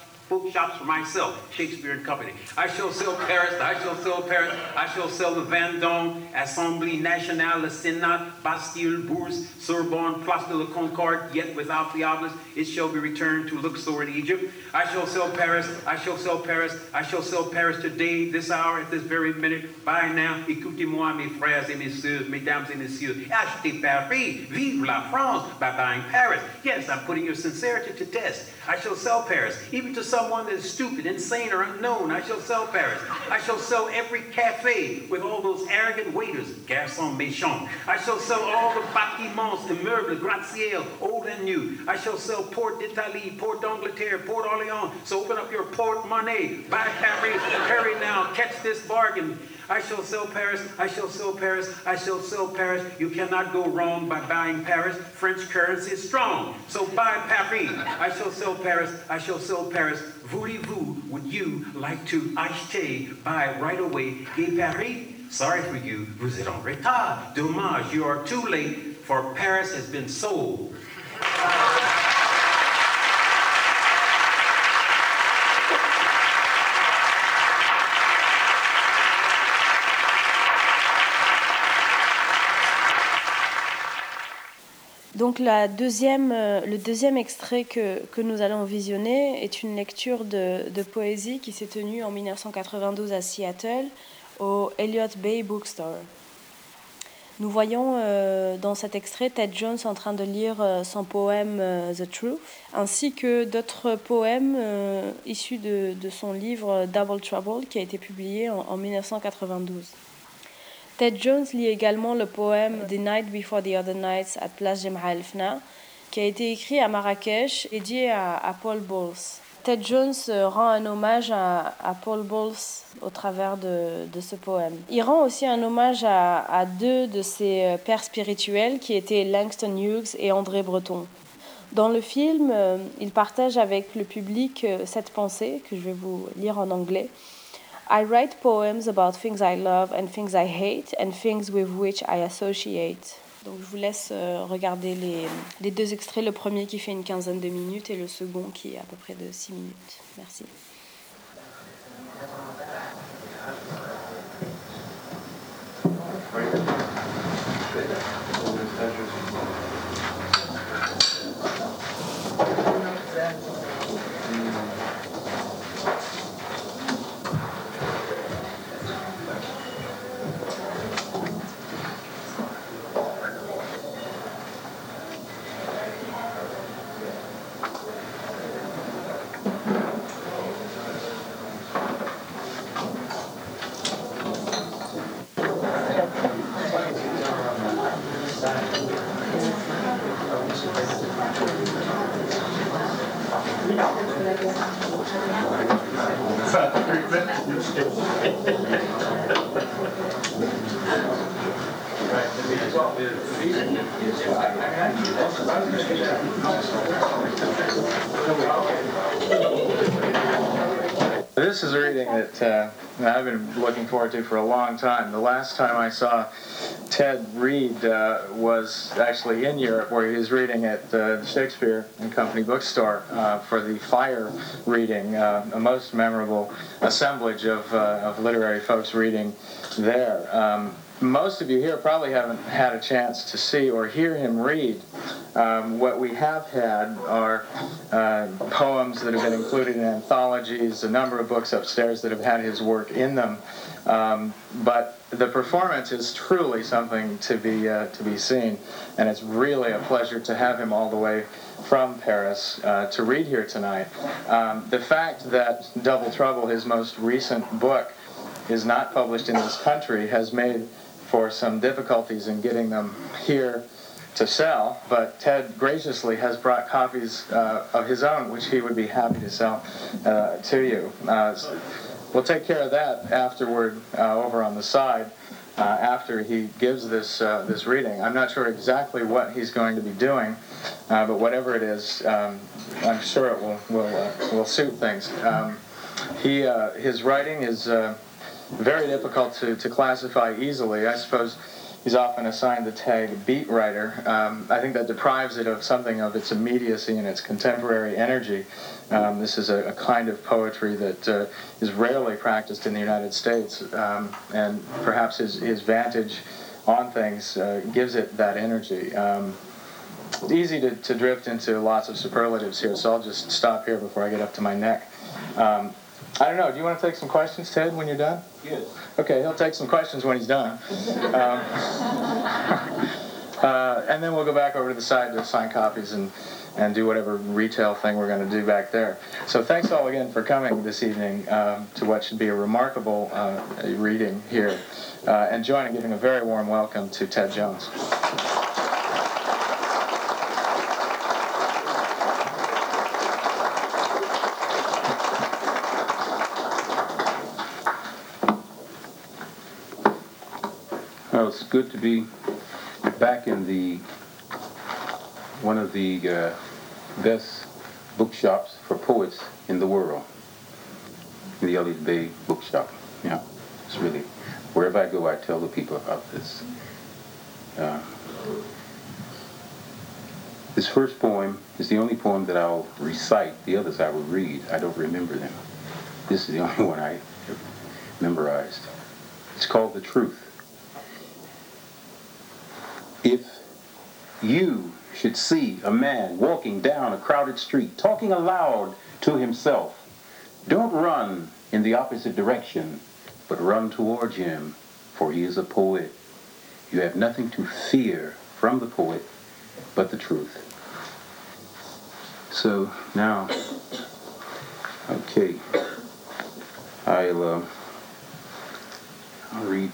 for myself, Shakespeare and Company. I shall sell Paris, I shall sell Paris, I shall sell the Vendôme, Assemblée Nationale, le Sénat, Bastille, Bourse, Sorbonne, Place de la Concorde, yet without the obelisk, it shall be returned to Luxor in Egypt. I shall sell Paris, I shall sell Paris, I shall sell Paris today, this hour, at this very minute. Buy now, écoutez-moi, mes frères et mes sœurs, mesdames et messieurs. Achetez Paris, vive la France by buying Paris. Yes, I'm putting your sincerity to test. I shall sell Paris, even to someone that is stupid, insane, or unknown. I shall sell Paris. I shall sell every cafe with all those arrogant waiters, garçons méchants. I shall sell all the bâtiments, immeubles, gratte-ciel, old and new. I shall sell Port d'Italie, Port d'Angleterre, Port Orleans. So open up your porte-monnaie, buy Paris, hurry now, catch this bargain. I shall sell Paris, I shall sell Paris, I shall sell Paris. You cannot go wrong by buying Paris. French currency is strong, so buy Paris. I shall sell Paris, I shall sell Paris. Voulez-vous, would you like to acheter, buy right away, et Paris? Sorry for you, vous êtes en retard. Dommage, you are too late, for Paris has been sold. Donc la deuxième, euh, le deuxième extrait que, nous allons visionner est une lecture de, poésie qui s'est tenue en 1992 à Seattle au Elliott Bay Bookstore. Nous voyons euh, dans cet extrait Ted Jones en train de lire euh, son poème The Truth, ainsi que d'autres poèmes issus de, de, son livre Double Trouble qui a été publié en, en 1992. Ted Jones lit également le poème The Night Before the Other Nights at Place Jem'a El Fna, qui a été écrit à Marrakech et dédié à, à, Paul Bowles. Ted Jones rend un hommage à, Paul Bowles au travers de, ce poème. Il rend aussi un hommage à, à, deux de ses pères spirituels qui étaient Langston Hughes et André Breton. Dans le film, il partage avec le public cette pensée que je vais vous lire en anglais. I write poems about things I love and things I hate and things with which I associate. Donc je vous laisse regarder les, les, deux extraits, le premier qui fait une quinzaine de minutes et le second qui est à peu près de six minutes. Merci. Actually in Europe, where he was reading at uh, the Shakespeare and Company bookstore uh, for the Fire reading, uh, a most memorable assemblage of, of literary folks reading there. Um, most of you here probably haven't had a chance to see or hear him read. Um, what we have had are uh, poems that have been included in anthologies, a number of books upstairs that have had his work in them. Um, but the performance is truly something to be uh, to be seen, and it's really a pleasure to have him all the way from Paris uh, to read here tonight. Um, the fact that Double Trouble, his most recent book, is not published in this country has made for some difficulties in getting them here to sell, but Ted graciously has brought copies uh, of his own, which he would be happy to sell uh, to you. Uh, we'll take care of that afterward uh, over on the side. Uh, after he gives this uh, this reading, I'm not sure exactly what he's going to be doing, but whatever it is, um, I'm sure it will will will suit things. Um, he his writing is very difficult to, to classify easily. I suppose he's often assigned the tag beat writer. Um, I think that deprives it of something of its immediacy and its contemporary energy. Um, this is a, a, kind of poetry that uh, is rarely practiced in the United States, um, and perhaps his, his vantage on things uh, gives it that energy. Um, it's easy to, to drift into lots of superlatives here, so I'll just stop here before I get up to my neck. Um, I don't know. Do you want to take some questions, Ted, when you're done? Yes. Okay, he'll take some questions when he's done. Um, *laughs* uh, and then we'll go back over to the side to sign copies and, and do whatever retail thing we're going to do back there. So thanks all again for coming this evening um, to what should be a remarkable uh, reading here. Uh, and join in giving a very warm welcome to Ted Joans. Well, it's good to be back in the one of the uh, best bookshops for poets in the world, the Elliott Bay Bookshop. Yeah, it's really wherever I go, I tell the people about this. Uh, this first poem is the only poem that I'll recite. The others I will read. I don't remember them. This is the *laughs* only one I memorized. It's called The Truth. If you should see a man walking down a crowded street, talking aloud to himself, don't run in the opposite direction, but run towards him, for he is a poet. You have nothing to fear from the poet but the truth. So now, okay, I'll, uh, I'll read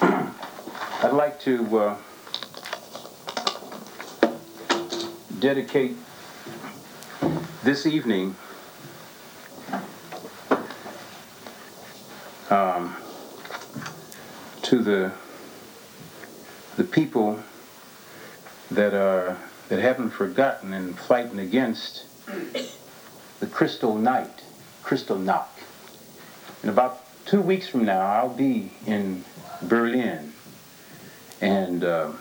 *clears throat* I'd like to uh, dedicate this evening um, to the the people that are that haven't forgotten and fighting against the crystal night, Kristallnacht. In about two weeks from now, I'll be in Berlin and uh,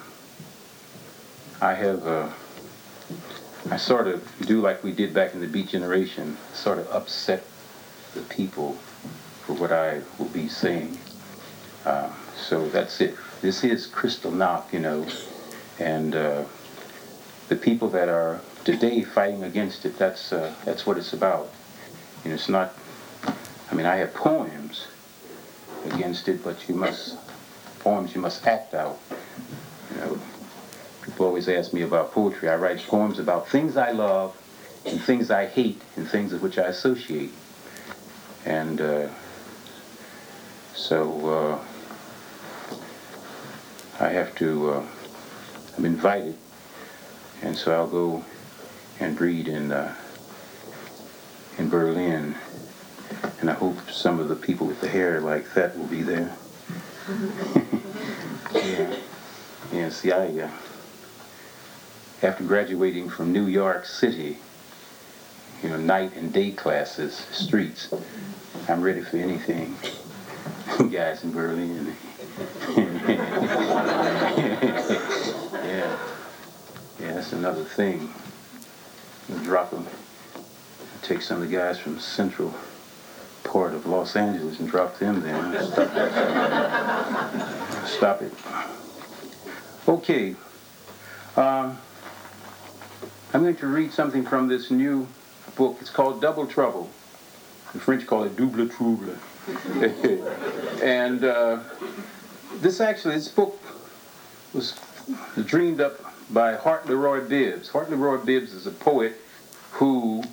I have, uh, I sort of do like we did back in the Beat Generation, sort of upset the people for what I will be saying. Uh, so that's it. This is Kristallnacht, you know, and uh, the people that are today fighting against it, that's, uh, that's what it's about. You know, it's not, I mean, I have poems against it, but you must poems you must act out. You know, people always ask me about poetry. I write poems about things I love and things I hate and things with which I associate. And uh, so uh, I have to, uh, I'm invited, and so I'll go and read in, uh, in Berlin. And I hope some of the people with the hair like that will be there *laughs* yeah. Yeah, see, I, uh, after graduating from New York City, you know, night and day classes, streets, I'm ready for anything. *laughs* Guys in Berlin. *laughs* yeah. Yeah, that's another thing. drop them. Take some of the guys from Central part of Los Angeles and drop them there. Stop. Stop it. Okay. Um, I'm going to read something from this new book. It's called Double Trouble. The French call it Double Trouble. *laughs* and uh, this actually, this book was dreamed up by Hart Leroy Bibbs. Hart Leroy Bibbs is a poet who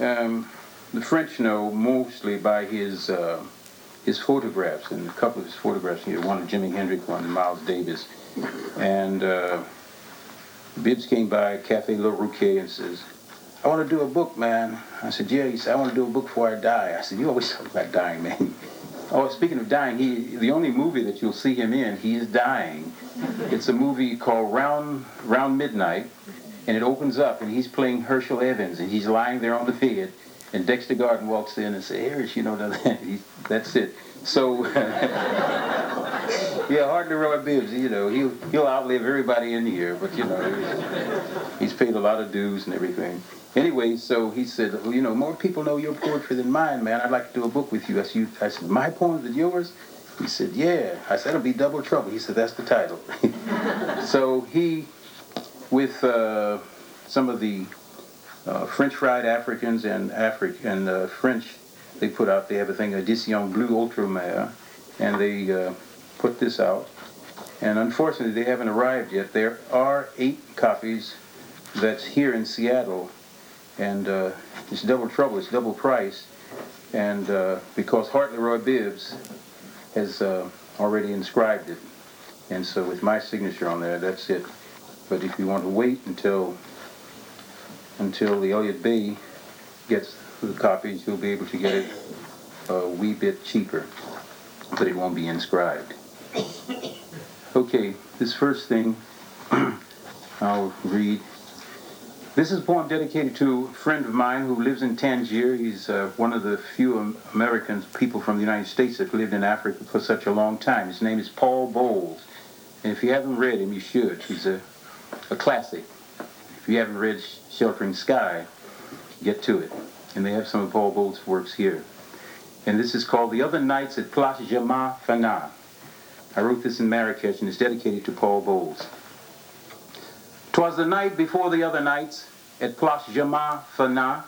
um, the French know mostly by his uh, his photographs and a couple of his photographs here, one of Jimi Hendrix, one of Miles Davis. And uh, Bibbs came by Cafe Le Rouquet and says, I want to do a book, man. I said, yeah. He said, I want to do a book before I die. I said, you always talk about dying, man. *laughs* oh, speaking of dying, he the only movie that you'll see him in, he is dying. It's a movie called Round Round Midnight, and it opens up, and he's playing Herschel Evans, and he's lying there on the bed, and Dexter Gordon walks in and says, Harris, you know, that? *laughs* that's it. So, *laughs* yeah, hardly Bibbs, you know, he'll, he'll outlive everybody in here, but, you know, he's paid a lot of dues and everything. Anyway, so he said, well, you know, more people know your poetry than mine, man. I'd like to do a book with you. I said, I said my poems with yours? He said, yeah. I said, it'll be double trouble. He said, that's the title. *laughs* so he, with uh, some of the uh, French fried Africans and Afri- and uh, French, they put out, they have a thing, Edition Bleu Outremer, and they uh, put this out. And unfortunately, they haven't arrived yet. There are eight copies that's here in Seattle and uh, it's double trouble, it's double price, and uh, because Hart Leroy Bibbs has uh, already inscribed it, and so with my signature on there, that's it. But if you want to wait until until the Elliott Bay gets the copies, you'll be able to get it a wee bit cheaper, but it won't be inscribed. Okay, this first thing *clears throat* I'll read this is a poem dedicated to a friend of mine who lives in Tangier. He's uh, one of the few Americans, people from the United States that lived in Africa for such a long time. His name is Paul Bowles. And if you haven't read him, you should. He's a, a classic. If you haven't read Sheltering Sky, get to it. And they have some of Paul Bowles' works here. And this is called The Other Nights at Place Jama Fana. I wrote this in Marrakesh and it's dedicated to Paul Bowles. 'Twas the night before the other nights at Place Jama Fana,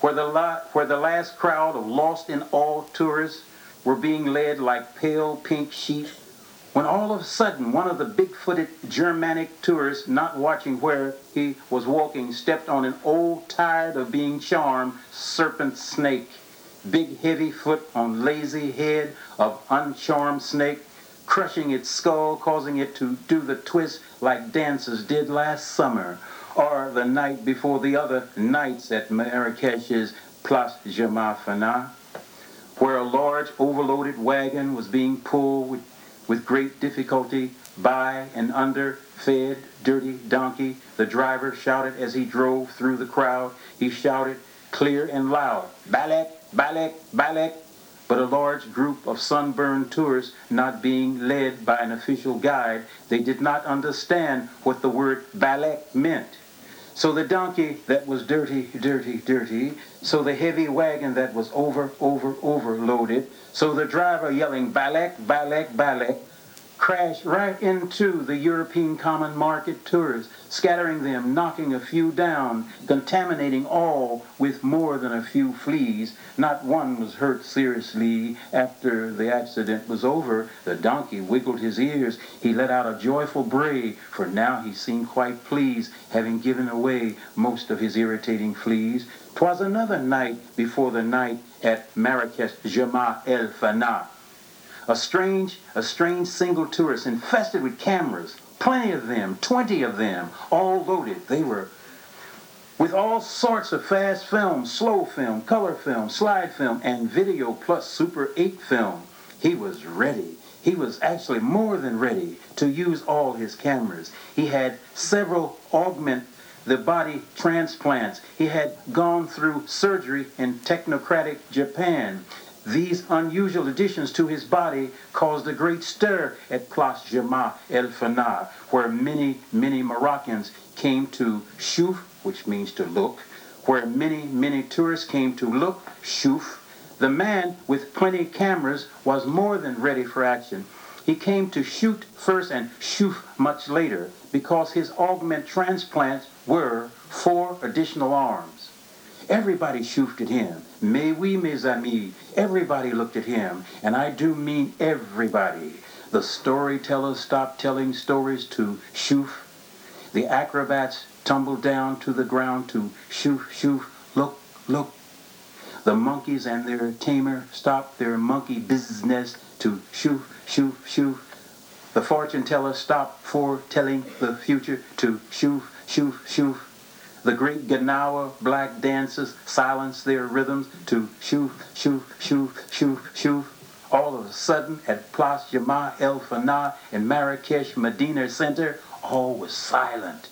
where the, la- where the last crowd of lost in all tourists were being led like pale pink sheep, when all of a sudden one of the big-footed Germanic tourists, not watching where he was walking, stepped on an old, tired of being charmed serpent snake. Big heavy foot on lazy head of uncharmed snake, crushing its skull, causing it to do the twist like dancers did last summer, or the night before the other nights at Marrakesh's Place Jama Fana, where a large overloaded wagon was being pulled with, with great difficulty by an under-fed, dirty donkey. The driver shouted as he drove through the crowd. He shouted clear and loud, Balek, Balek, Balek, but a large group of sunburned tourists not being led by an official guide, they did not understand what the word balek meant. So the donkey that was dirty, dirty, dirty, so the heavy wagon that was over, over, overloaded, so the driver yelling balek, balek, balek, crashed right into the European common market tourists, scattering them, knocking a few down, contaminating all with more than a few fleas. Not one was hurt seriously. After the accident was over, the donkey wiggled his ears. He let out a joyful bray, for now he seemed quite pleased, having given away most of his irritating fleas. 'Twas another night before the night at Marrakesh Jama el Fana. A strange, a strange single tourist infested with cameras, plenty of them, 20 of them, all loaded. They were with all sorts of fast film, slow film, color film, slide film, and video plus Super 8 film. He was ready. He was actually more than ready to use all his cameras. He had several augment the body transplants. He had gone through surgery in technocratic Japan. These unusual additions to his body caused a great stir at Place Jama El Fana, where many, many Moroccans came to shuf, which means to look, where many, many tourists came to look, shuf. The man with plenty cameras was more than ready for action. He came to shoot first and shuf much later because his augment transplants were four additional arms. Everybody shoofed at him. Mais oui, mes amis. Everybody looked at him. And I do mean everybody. The storytellers stopped telling stories to shoof. The acrobats tumbled down to the ground to shoof, shoof, look, look. The monkeys and their tamer stopped their monkey business to shoo, shoo, shoo. The fortune teller stopped foretelling the future to shoo, shoo, shoo. The great Gnawa black dancers silenced their rhythms to shoo, shoo, shoo, shoo, shoo. All of a sudden, at Place Jama El Fana in Marrakesh Medina Center, all was silent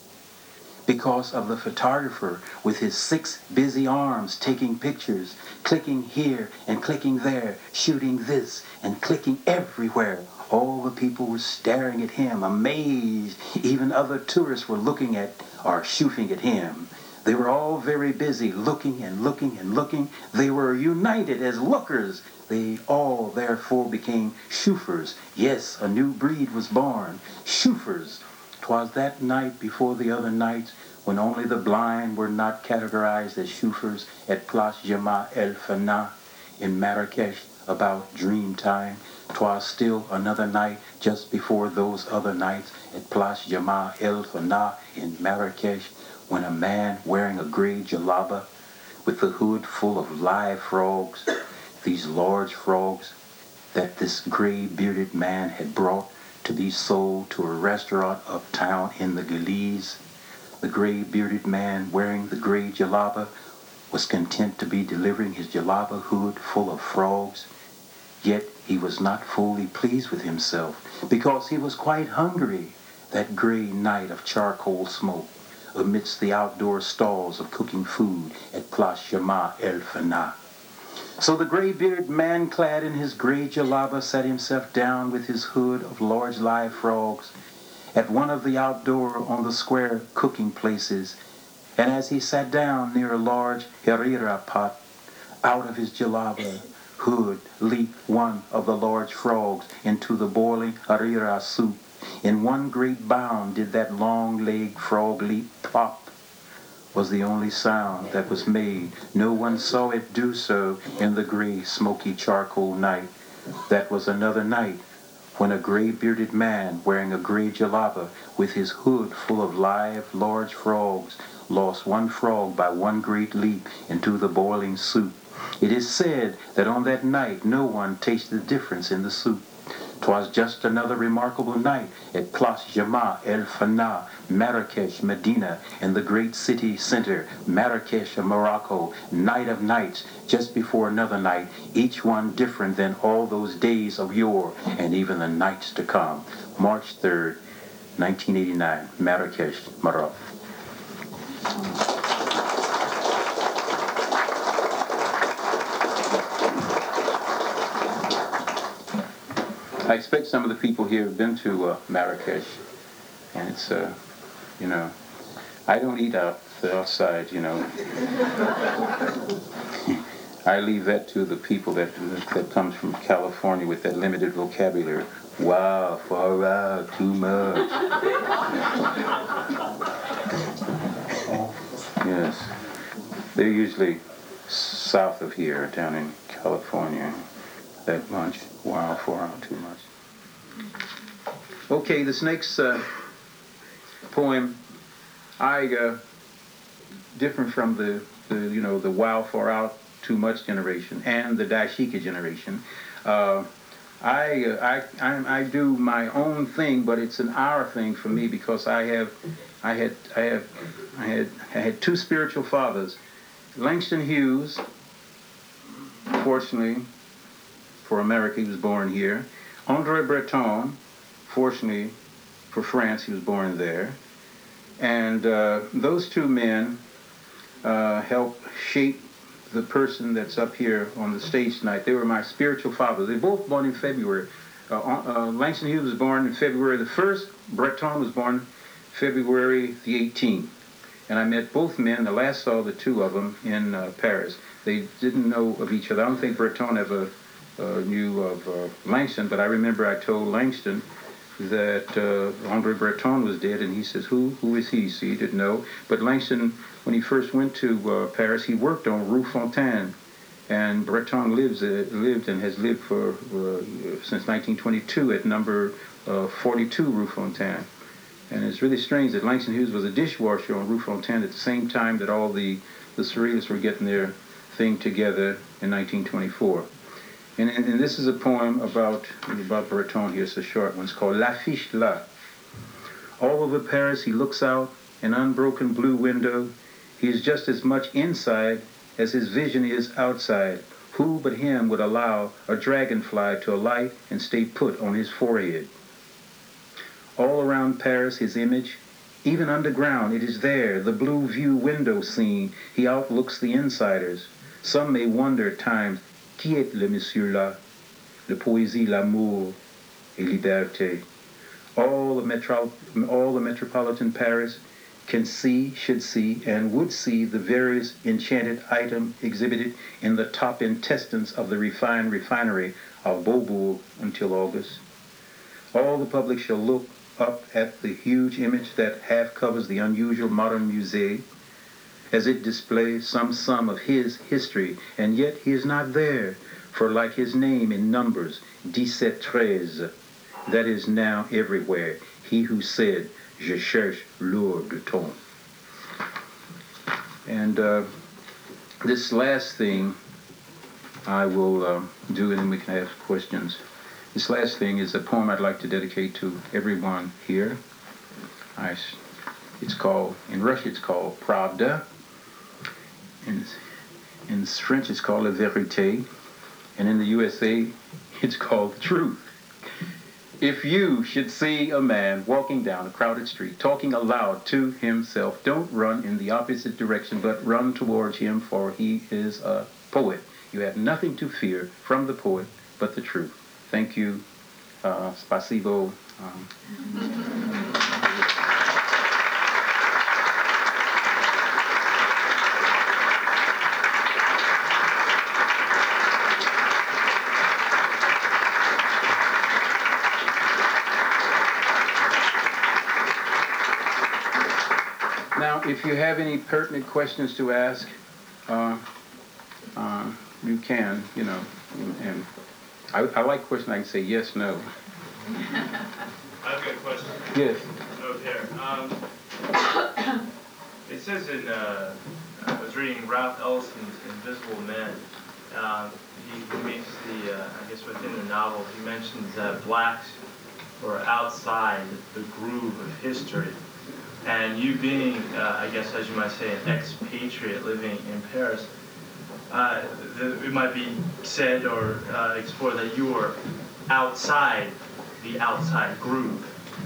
because of the photographer with his six busy arms taking pictures, clicking here and clicking there, shooting this and clicking everywhere. All the people were staring at him, amazed. Even other tourists were looking at or shooting at him. They were all very busy looking and looking and looking. They were united as lookers. They all therefore became shoofers. Yes, a new breed was born. Shoofers. 'Twas that night before the other nights when only the blind were not categorized as shoofers at Place Jama El Fana in Marrakesh about dream time. 'Twas still another night just before those other nights at Place Jama El Fana in Marrakesh when a man wearing a gray jalaba with the hood full of live frogs, these large frogs that this gray bearded man had brought to be sold to a restaurant uptown in the Gueliz. The gray bearded man wearing the gray jalaba was content to be delivering his jalaba hood full of frogs, yet he was not fully pleased with himself because he was quite hungry that gray night of charcoal smoke amidst the outdoor stalls of cooking food at Place Jama El Fana. So the gray-bearded man clad in his gray jalaba sat himself down with his hood of large live frogs at one of the outdoor on the square cooking places, and as he sat down near a large harira pot, out of his jalaba hood leaped one of the large frogs into the boiling harira soup. In one great bound did that long-legged frog leap plop was the only sound that was made. No one saw it do so in the gray, smoky charcoal night. That was another night when a gray-bearded man wearing a gray jalaba with his hood full of live, large frogs lost one frog by one great leap into the boiling soup. It is said that on that night no one tasted the difference in the soup. 'Twas just another remarkable night at Place Jama El Fana, Marrakesh, Medina, in the great city center, Marrakesh of Morocco, night of nights, just before another night, each one different than all those days of yore and even the nights to come. March 3rd, 1989, Marrakesh, Morocco. I expect some of the people here have been to uh, Marrakesh, and it's, uh, you know, I don't eat out outside, you know. *laughs* I leave that to the people that that comes from California with that limited vocabulary. Wow, far out, too much. yes, they're usually south of here, down in California that much. Wow, four out too much. Okay, this next uh, poem, I uh, different from the, the you know the wow far out too much generation and the dashiki generation. Uh, I, uh, I, I I do my own thing, but it's an our thing for me because I have I had I have I had I had two spiritual fathers, Langston Hughes. Fortunately, for America, he was born here. Andre Breton, fortunately for France, he was born there. And uh, those two men uh, helped shape the person that's up here on the stage tonight. They were my spiritual fathers. They both born in February. Uh, uh Langston Hughes was born in February the 1st. Breton was born February the 18th. And I met both men. The last saw the two of them in uh, Paris. They didn't know of each other. I don't think Breton ever uh, knew of uh, Langston, but I remember I told Langston that uh, Andre Breton was dead, and he says, "Who? Who is he?" See, he didn't know. But Langston, when he first went to uh, Paris, he worked on Rue Fontaine, and Breton lives uh, lived and has lived for uh, since 1922 at number 42 Rue Fontaine. And it's really strange that Langston Hughes was a dishwasher on Rue Fontaine at the same time that all the the surrealists were getting their thing together in 1924. And, and, and this is a poem about, about Breton here, it's a short one. It's called "La L'Affiche là. All over Paris, he looks out an unbroken blue window. He is just as much inside as his vision is outside. Who but him would allow a dragonfly to alight and stay put on his forehead? All around Paris, his image, even underground, it is there, the blue view window scene. He outlooks the insiders. Some may wonder at times, qui est le monsieur là? Le poésie, l'amour et liberté. All the, metro, all the metropolitan Paris can see, should see, and would see the various enchanted item exhibited in the top intestines of the refined refinery of Beaubourg until August. All the public shall look up at the huge image that half covers the unusual modern musée as it displays some sum of his history, and yet he is not there, for like his name in Numbers, 1713, that is now everywhere, he who said, Je cherche l'or de ton. And uh, this last thing I will uh, do, and then we can ask questions. This last thing is a poem I'd like to dedicate to everyone here. I, it's called, in Russian, it's called Pravda. In, in French, it's called La Vérité. And in the USA, it's called Truth. If you should see a man walking down a crowded street talking aloud to himself, don't run in the opposite direction, but run towards him, for he is a poet. You have nothing to fear from the poet but the truth. Thank you. Uh, spasibo. Um, Now, if you have any pertinent questions to ask, uh, uh, you can, you know, and I, I like questions I can say yes, no. I've got a question. Yes. Over. Um, it says in, uh, I was reading Ralph Ellison's Invisible Men. Um, he, he makes the, uh, I guess within the novel, he mentions that blacks were outside the groove of history. And you being, uh, I guess, as you might say, an expatriate living in Paris, uh, it might be said or uh, explored that you were outside the outside group.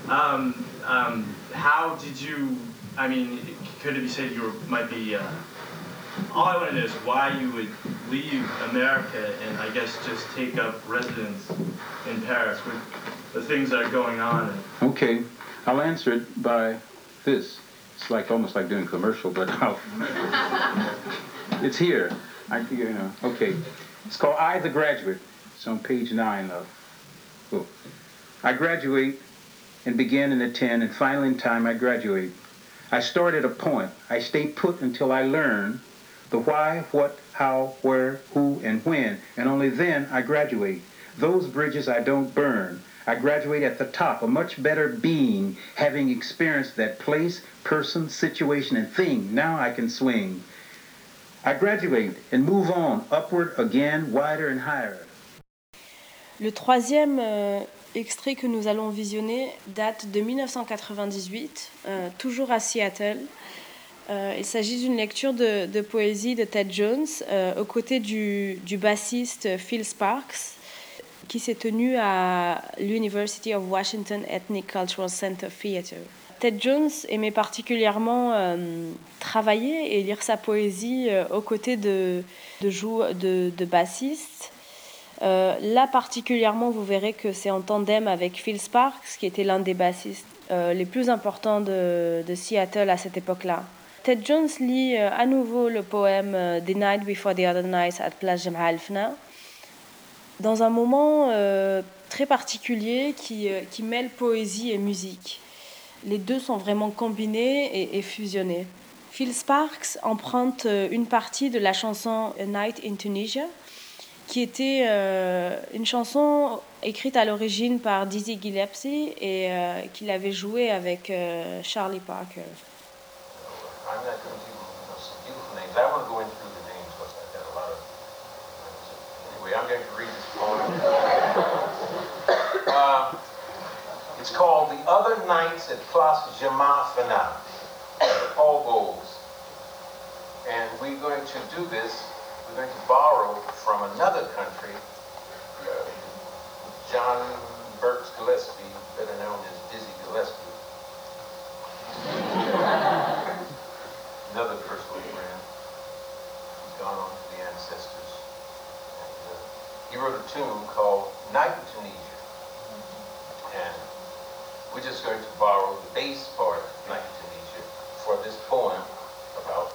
Um, um, how did you? I mean, could it be said you were, might be? Uh, all I want to know is why you would leave America and I guess just take up residence in Paris with the things that are going on. Okay, I'll answer it by this. It's like almost like doing commercial, but *laughs* I'll, *laughs* it's here. I, you know, okay. It's called I the Graduate. It's on page nine of. I graduate and begin in the 10, and finally in time I graduate. I start at a point. I stay put until I learn the why, what, how, where, who, and when, and only then I graduate. Those bridges I don't burn. I graduate at the top, a much better being, having experienced that place, person, situation, and thing. Now I can swing. I graduate and move on, upward again, wider and higher. Le troisième euh, extrait que nous allons visionner date de 1998, euh, toujours à Seattle. Euh, il s'agit d'une lecture de, de, poésie de Ted Jones euh, aux côtés du, du, bassiste Phil Sparks qui s'est tenu à l'University of Washington Ethnic Cultural Center Theater. Ted Jones aimait particulièrement euh, travailler et lire sa poésie euh, aux côtés de, de, de, de bassistes. Euh, là particulièrement, vous verrez que c'est en tandem avec Phil Sparks, qui était l'un des bassistes les plus importants de, de, Seattle à cette époque-là. Ted Jones lit à nouveau le poème The Night Before the Other Night at Place Jamal Al-Fna dans un moment euh, très particulier qui, euh, qui, mêle poésie et musique. Les deux sont vraiment combinés et, fusionnés. Phil Sparks emprunte euh, une partie de la chanson A Night in Tunisia, qui était une chanson écrite à l'origine par Dizzy Gillespie et qu'il avait jouée avec Charlie Parker. I'm Uh, it's called The Other Nights at Place Jamal Fana, Paul Bowles. And we're going to do this, we're going to borrow from another country, John Birks Gillespie, better known as Dizzy Gillespie. Another personal friend. He's gone on to the ancestors. And, uh, he wrote a tune called Night in Tunisia. And we're just going to borrow the bass part of Night in Tunisia for this poem about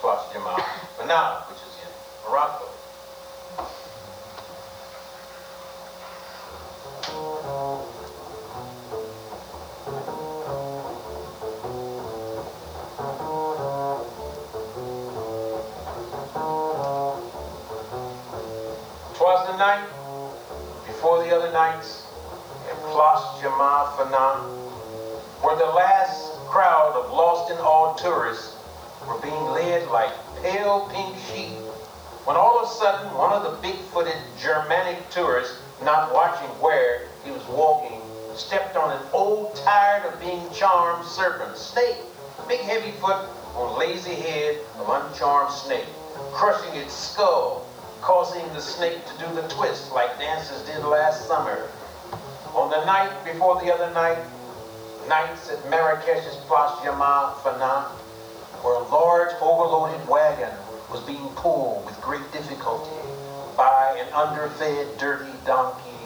Place Jamal Banal, which is in Morocco. Night before the other nights at Place Jamal Fanan, where the last crowd of lost and awed tourists were being led like pale pink sheep, when all of a sudden one of the big-footed Germanic tourists, not watching where he was walking, stepped on an old, tired of being charmed serpent, snake, big heavy foot on lazy head of uncharmed snake, crushing its skull, causing the snake to do the twist like dancers did last summer. On the night before the other night, nights at Marrakesh's Place Jamal Fana, where a large overloaded wagon was being pulled with great difficulty by an underfed, dirty donkey.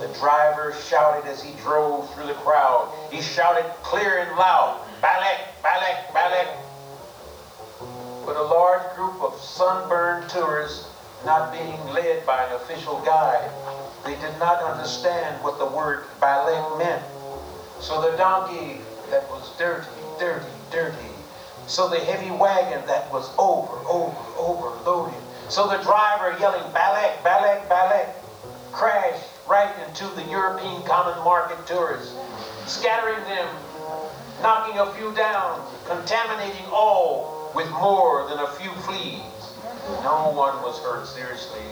The driver shouted as he drove through the crowd. He shouted clear and loud, Balek, Balek, Balek. But a large group of sunburned tourists, not being led by an official guide, they did not understand what the word Balek meant. So the donkey that was dirty, dirty, dirty. So the heavy wagon that was over, over, overloaded. So the driver yelling, Balek, Balek, Balek, crashed right into the European common market tourists, scattering them, knocking a few down, contaminating all with more than a few fleas. No one was hurt seriously.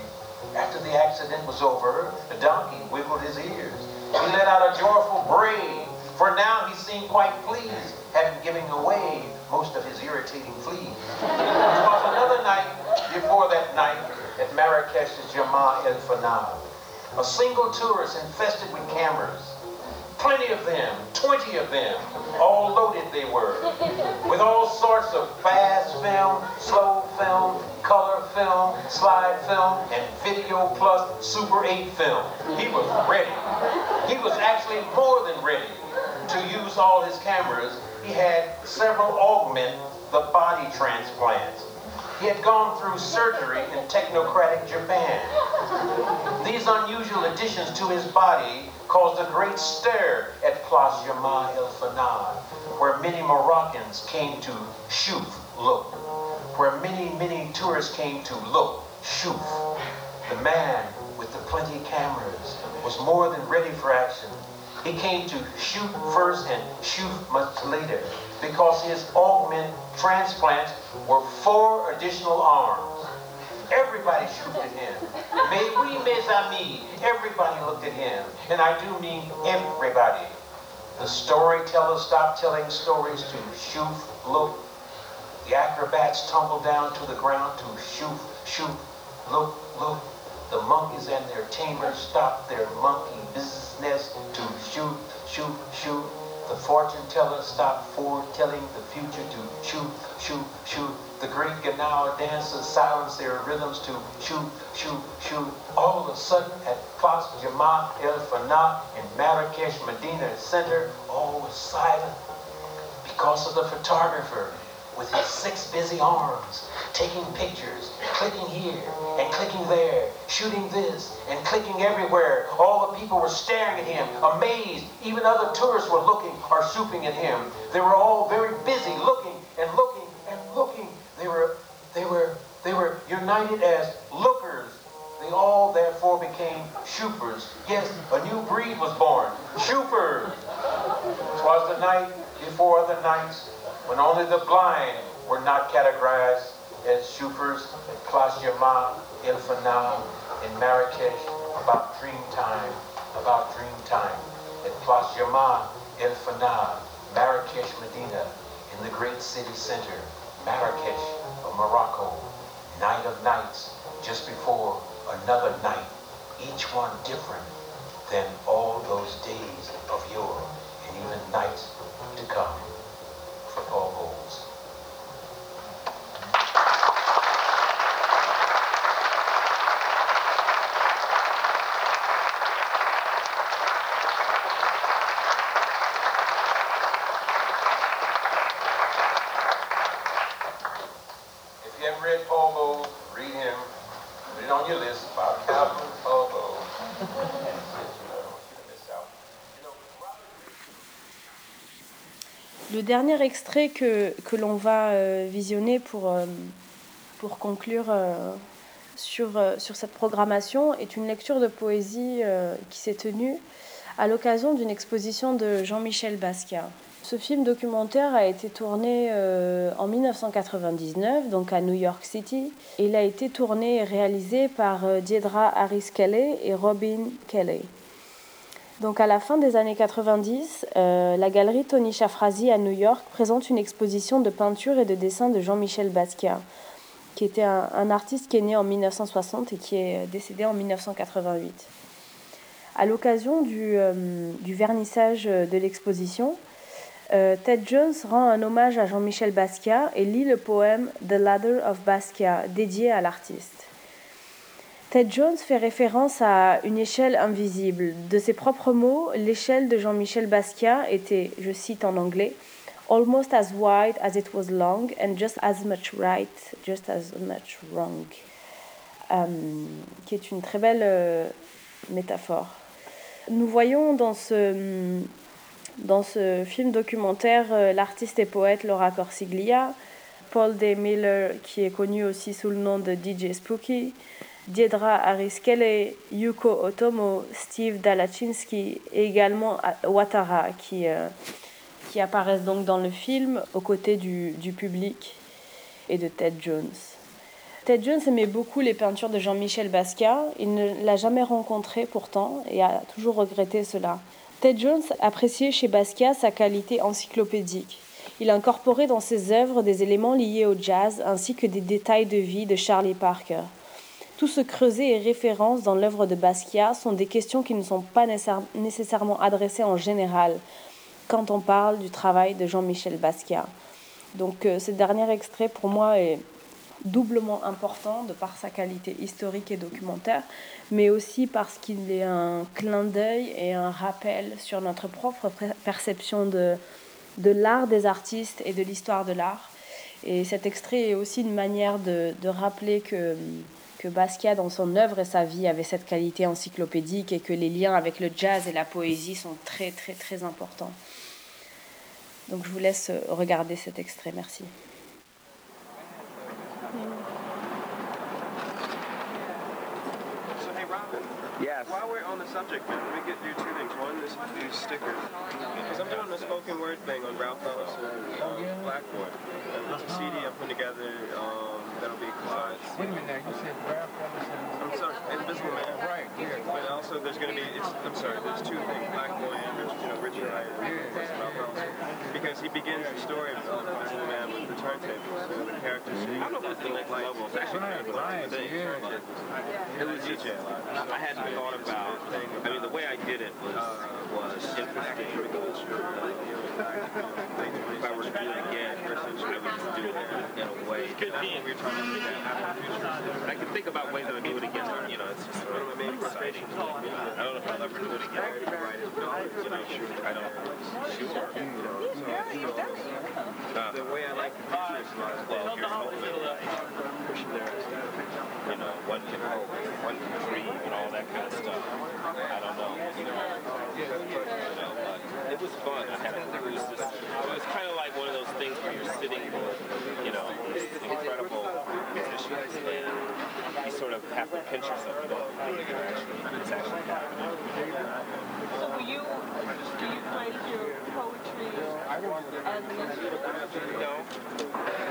After the accident was over, the donkey wiggled his ears. He let out a joyful bray, for now he seemed quite pleased, having given away most of his irritating fleas. It was another night before that night at Marrakesh's Jamal El Fanal. A single tourist infested with cameras. Plenty of them, 20 of them, all loaded they were, with all sorts of fast film, slow film, color film, slide film, and video plus Super 8 film. He was ready. He was actually more than ready to use all his cameras. He had several augment the body transplants. He had gone through surgery in technocratic Japan. These unusual additions to his body caused a great stir at Place Jamal El Fanad, where many Moroccans came to shoot, look, where many, many tourists came to look, shoot. The man with the plenty cameras was more than ready for action. He came to shoot first and shoot much later because his augment transplants were four additional arms. Everybody shooted at him. Oui, mes amis. Everybody looked at him. And I do mean everybody. The storyteller stopped telling stories to shoot, look. The acrobats tumbled down to the ground to shoot, shoot, look, look. The monkeys and their tamers stopped their monkey business to shoot, shoot, shoot. The fortune teller stopped foretelling the future to shoot, shoot, shoot. The great Gnawa dancers silence their rhythms to shoot, shoot, shoot. All of a sudden, at Place Jama El Fana in Marrakesh, Medina Center, all was silent because of the photographer with his six busy arms, taking pictures, clicking here and clicking there, shooting this and clicking everywhere. All the people were staring at him, amazed. Even other tourists were looking or swooping at him. They were all very busy looking and looking and looking. They were, they were, they were united as lookers. They all therefore became shoopers. Yes, a new breed was born. Shoopers. Twas the night before the nights when only the blind were not categorized as Shufers, Place Yama, Il in Marrakesh, about dream time, about dream time. At Place Yama, Il Marrakesh, Medina, in the great city center, Marrakesh of Morocco, night of nights, just before another night, each one different than all those days of yore and even nights to come for dernier extrait que, que l'on va euh, visionner pour, euh, pour conclure euh, sur, sur cette programmation est une lecture de poésie qui s'est tenue à l'occasion d'une exposition de Jean-Michel Basquiat. Ce film documentaire a été tourné en 1999, donc à New York City. Il a été tourné et réalisé par Diedra Harris Kelly et Robin Kelly. Donc à la fin des années 90, euh, la galerie Tony Chafrazi à New York présente une exposition de peinture et de dessin de Jean-Michel Basquiat, qui était un, artiste qui est né en 1960 et qui est décédé en 1988. À l'occasion du, euh, du vernissage de l'exposition, euh, Ted Jones rend un hommage à Jean-Michel Basquiat et lit le poème The Ladder of Basquiat, dédié à l'artiste. Ted Jones fait référence à une échelle invisible. De ses propres mots, l'échelle de Jean-Michel Basquiat était, je cite en anglais, almost as wide as it was long and just as much right, just as much wrong, Euh, qui est une très belle euh, métaphore. Nous voyons dans ce, film documentaire euh, l'artiste et poète Laura Corsiglia, Paul D. Miller, qui est connu aussi sous le nom de DJ Spooky, Diedra Harris Kelly, Yuko Otomo, Steve Dalachinsky et également Watara qui, euh, qui apparaissent donc dans le film aux côtés du, du public et de Ted Jones. Ted Jones aimait beaucoup les peintures de Jean-Michel Basquiat. Il ne l'a jamais rencontré pourtant et a toujours regretté cela. Ted Jones appréciait chez Basquiat sa qualité encyclopédique. Il incorporait dans ses œuvres des éléments liés au jazz ainsi que des détails de vie de Charlie Parker. Tout ce creuset et référence dans l'œuvre de Basquiat sont des questions qui ne sont pas nécessairement adressées en général quand on parle du travail de Jean-Michel Basquiat. Donc euh, ce dernier extrait pour moi est doublement important de par sa qualité historique et documentaire, mais aussi parce qu'il est un clin d'œil et un rappel sur notre propre perception de, de l'art des artistes et de l'histoire de l'art. Et cet extrait est aussi une manière de, de rappeler que, que Basquiat, dans son œuvre et sa vie, avait cette qualité encyclopédique et que les liens avec le jazz et la poésie sont très très très importants. Donc je vous laisse regarder cet extrait. Merci. Yes. While we're on the subject, man, let me get you two things? One, this these stickers. Because I'm doing the spoken word thing on Ralph Ellison, um, Blackboard. There's a CD I'm putting together um, that'll be clots. Wait a minute now, you said Ralph Ellison. I'm sorry, Invisible Man. Right, yeah. But also there's going to be, it's, I'm sorry, there's two things. Blackboard and Rich, you know, Richard. Ralph Ellison. Because he begins the story of Invisible Man with the turntables. So the characters see. I don't know if the next level. It's actually Right, kind of a right, yeah. It was DJ. I hadn't thought about. I mean, the way I did it was was interesting because uh, if I were to do it again, In a way. To. I can think about ways I would do it again. You know, it's just sort of exciting. I don't know if I'll ever do it again. You know, I don't. Sure. You know, so, uh, The way I like the picture is not well, you know, one can hope, one can dream, and all that kind of stuff. I don't know. You know, but it was fun. I had a, it was just, it was kind of like one of those things where you're sitting with, you know, these incredible musicians, and you sort of have to pinch yourself. You don't believe you're actually, it's actually happening. So will you, do you place your poetry as an instrument? No.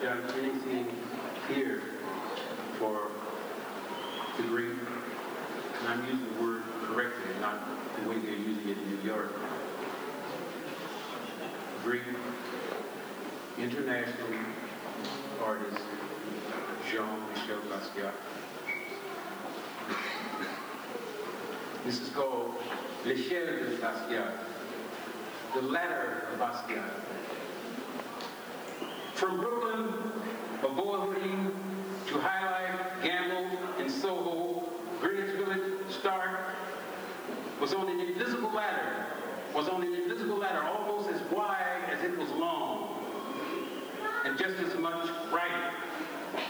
done anything here for the great, and I'm using the word correctly, not the way they're using it in New York, great international artist Jean-Michel Basquiat. This is called L'échelle de Basquiat, the ladder of Basquiat. From Brooklyn was on an invisible ladder, was on an invisible ladder almost as wide as it was long, and just as much right,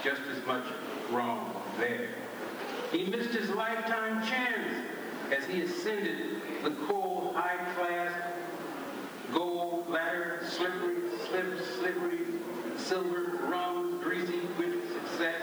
just as much wrong there. He missed his lifetime chance as he ascended the cold, high-class, gold ladder, slippery, slip, slippery, silver, rum, greasy with success.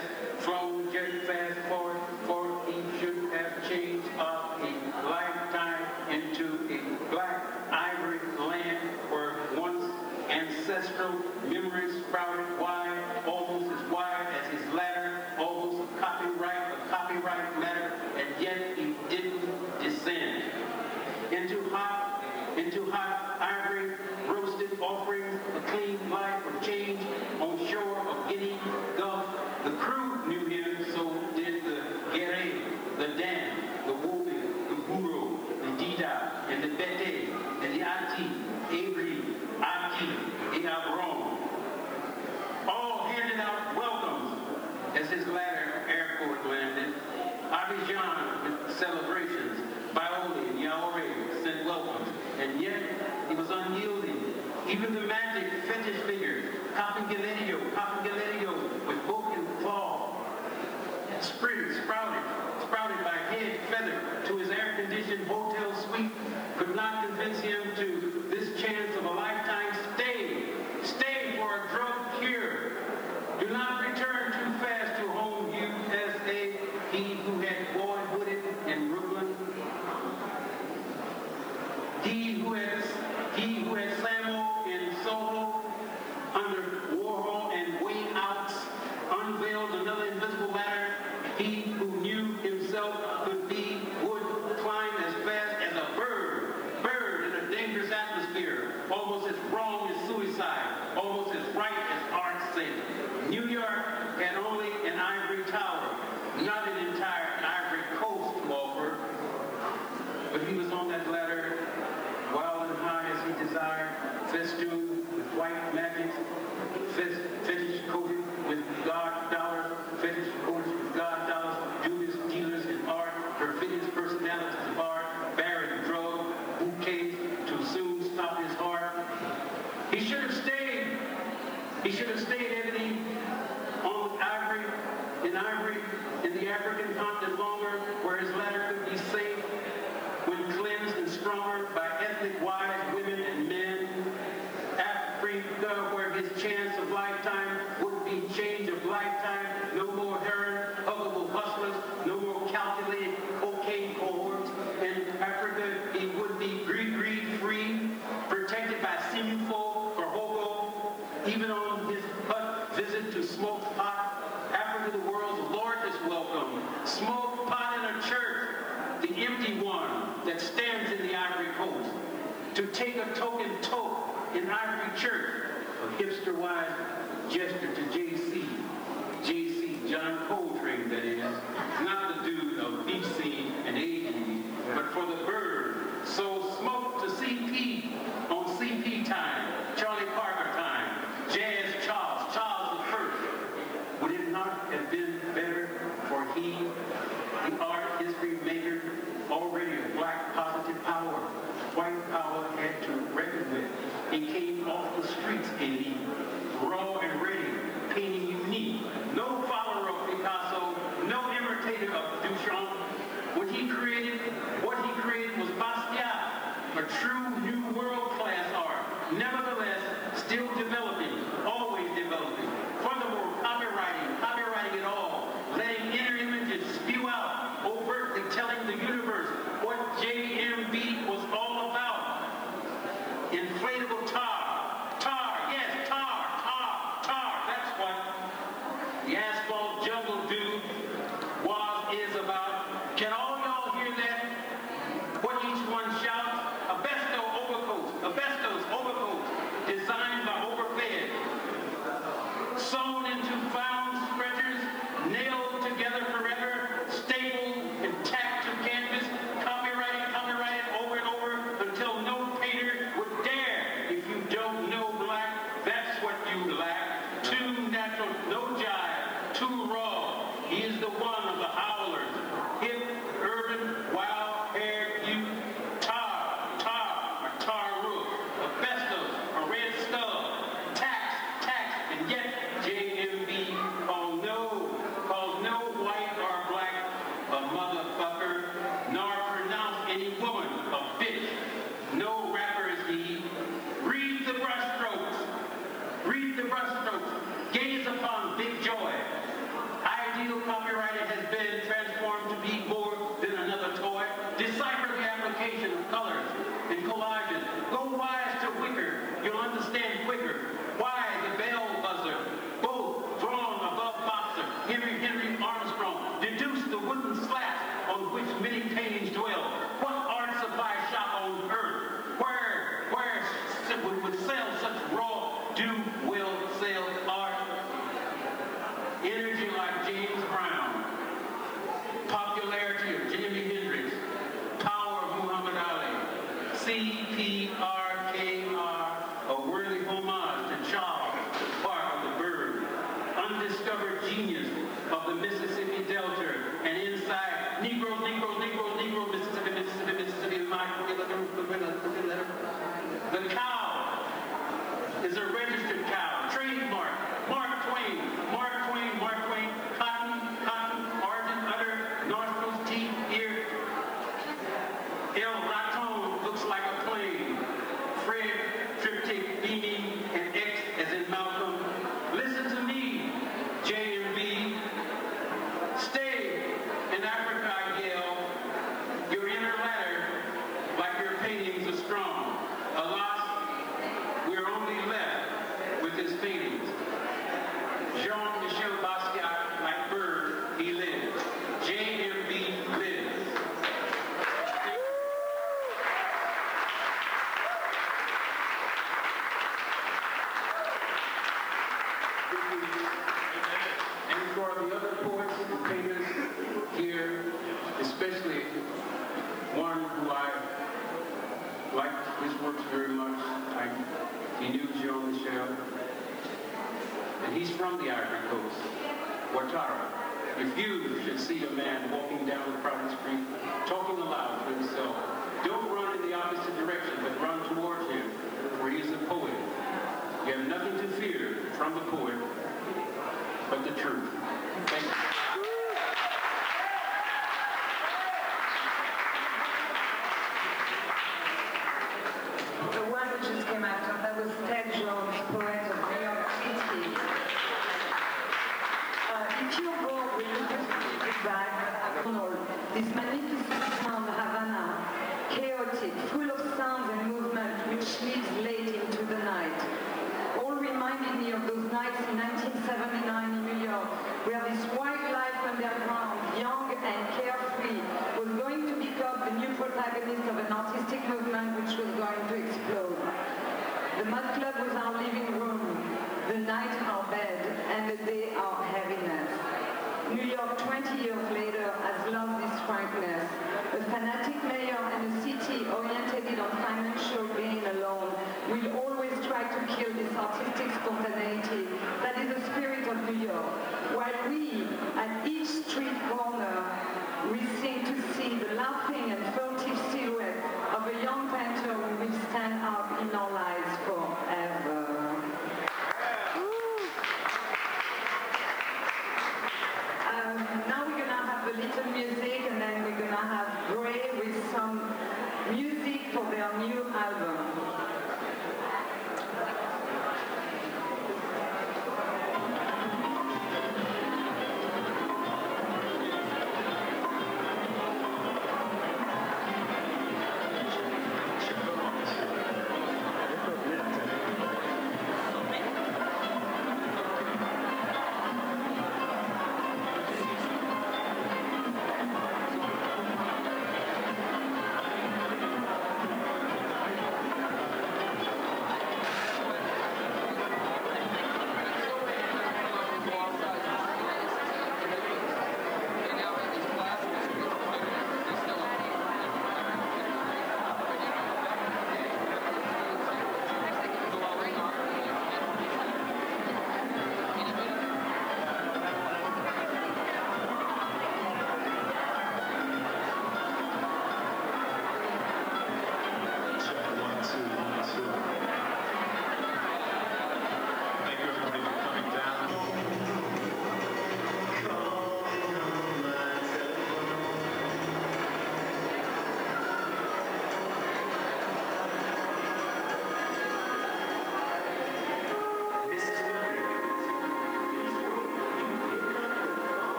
Celebrations, Baoli and Yaore sent welcomes, and yet he was unyielding. Even the magic fetish figures, Papangaledio, Papangaledio with broken claw, spring sprouted, sprouted by head feather to his air-conditioned hotel suite, could not convince him to this chance that stands in the Ivory Coast to take a token tote in Ivory Church, a hipster-wise gesture to J.C. J.C. John Coltrane, that is, not the dude of B.C. and A.D. but for the bird. So smoke to C.P. on C.P. time, Charlie Parker time, Jazz Charles, Charles the First. Would it not have been better for he true would sell such raw do-will sell art, energy like James Brown, popularity of Jimi Hendrix, power of Muhammad Ali, CPRKR, a worthy homage to Charles of the Bird, undiscovered genius of the Mississippi Delta and inside Negro, Negro, Negro, Negro, Mississippi, Mississippi, Mississippi, Mike, is a registered cow, trademark,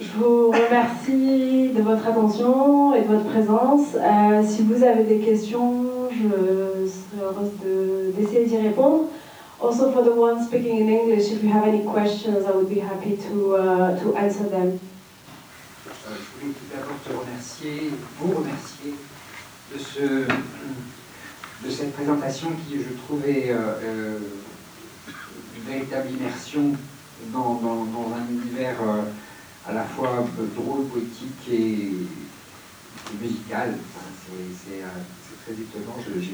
Je vous remercie de votre attention et de votre présence. Euh, si vous avez des questions, je serai heureuse de- d'essayer d'y répondre. Also, for the ones speaking in English, if you have any questions, I would be happy to, uh, to answer them. Euh, je voulais tout d'abord te remercier, vous remercier de, ce, de cette présentation qui, je trouvais, euh, euh, une véritable immersion dans, dans- dans un univers euh, à la fois drôle, poétique et, musical. Euh, c'est très étonnant, je, je-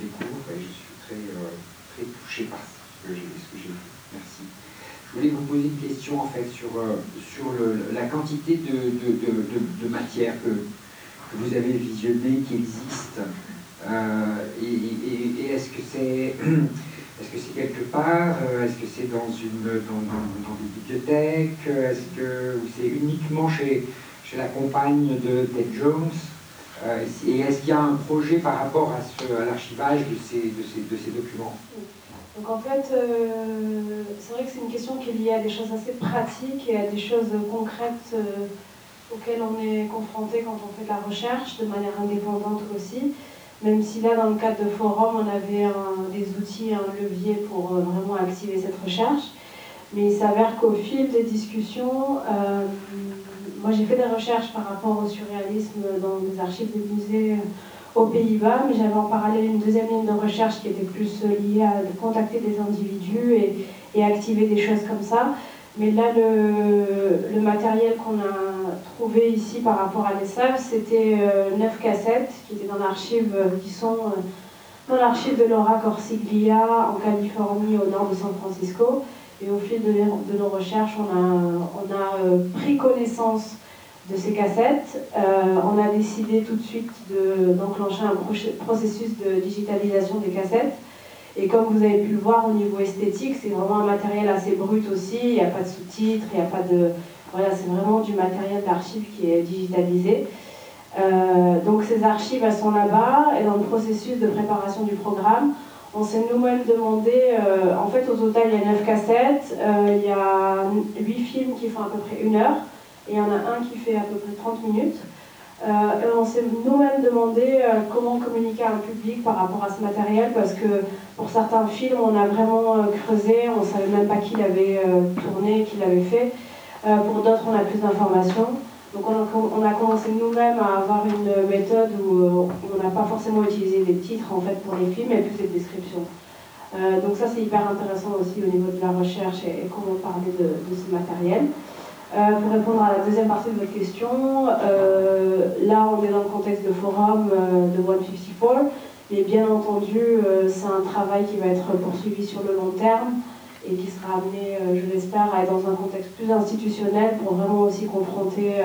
découvre et je suis très, euh, très touché par ce que j'ai, vu. Merci. Je voulais vous poser une question en fait sur, euh, sur la quantité de, de, matière que, que vous avez visionnée, qui existe. Et est-ce que c'est *clears throat* est-ce que c'est quelque part euh, Est-ce que c'est dans, une, dans, des bibliothèques Est-ce que c'est uniquement chez, chez la compagne de Ted Jones Euh, Et est-ce qu'il y a un projet par rapport à, à l'archivage de ces, de, ces, de ces documents? Donc en fait, euh, c'est vrai que c'est une question qui est liée à des choses assez pratiques et à des choses concrètes euh, auxquelles on est confronté quand on fait de la recherche, de manière indépendante aussi. Même si là, dans le cadre de Forum, on avait des outils, un levier pour euh, vraiment activer cette recherche. Mais il s'avère qu'au fil des discussions, euh, moi j'ai fait des recherches par rapport au surréalisme dans des archives des musées euh, aux Pays-Bas, mais j'avais en parallèle une deuxième ligne de recherche qui était plus liée à contacter des individus et activer des choses comme ça. Mais là, le, matériel qu'on a trouvé ici par rapport à l'ESAV, c'était euh, neuf cassettes qui étaient dans l'archive, euh, qui sont euh, dans l'archive de Laura Corsiglia en Californie, au nord de San Francisco. Et au fil de, nos recherches, on a, pris connaissance de ces cassettes. On a décidé tout de suite de- d'enclencher un processus de digitalisation des cassettes. Et comme vous avez pu le voir au niveau esthétique, c'est vraiment un matériel assez brut aussi. Il n'y a pas de sous-titres, il n'y a pas de. Voilà, c'est vraiment du matériel d'archive qui est digitalisé. Euh, donc ces archives, elles sont là-bas. Et dans le processus de préparation du programme, on s'est nous-mêmes demandé, euh, en fait au total il y a 9 cassettes, euh, il y a 8 films qui font à peu près une heure, et il y en a un qui fait à peu près 30 minutes. Euh, on s'est nous-mêmes demandé euh, comment communiquer à un public par rapport à ce matériel, parce que pour certains films, on a vraiment euh, creusé, on ne savait même pas qui l'avait tourné, qui l'avait fait. Pour d'autres, on a plus d'informations. Donc on a, commencé nous-mêmes à avoir une méthode où on n'a pas forcément utilisé des titres en fait pour les films, mais plus des descriptions. Donc ça c'est hyper intéressant aussi au niveau de la recherche et, comment parler de ce matériel. Euh, pour répondre à la deuxième partie de votre question, euh, là on est dans le contexte de forum euh, de 154, mais bien entendu euh, c'est un travail qui va être poursuivi sur le long terme et qui sera amené, je l'espère, à être dans un contexte plus institutionnel pour vraiment aussi confronter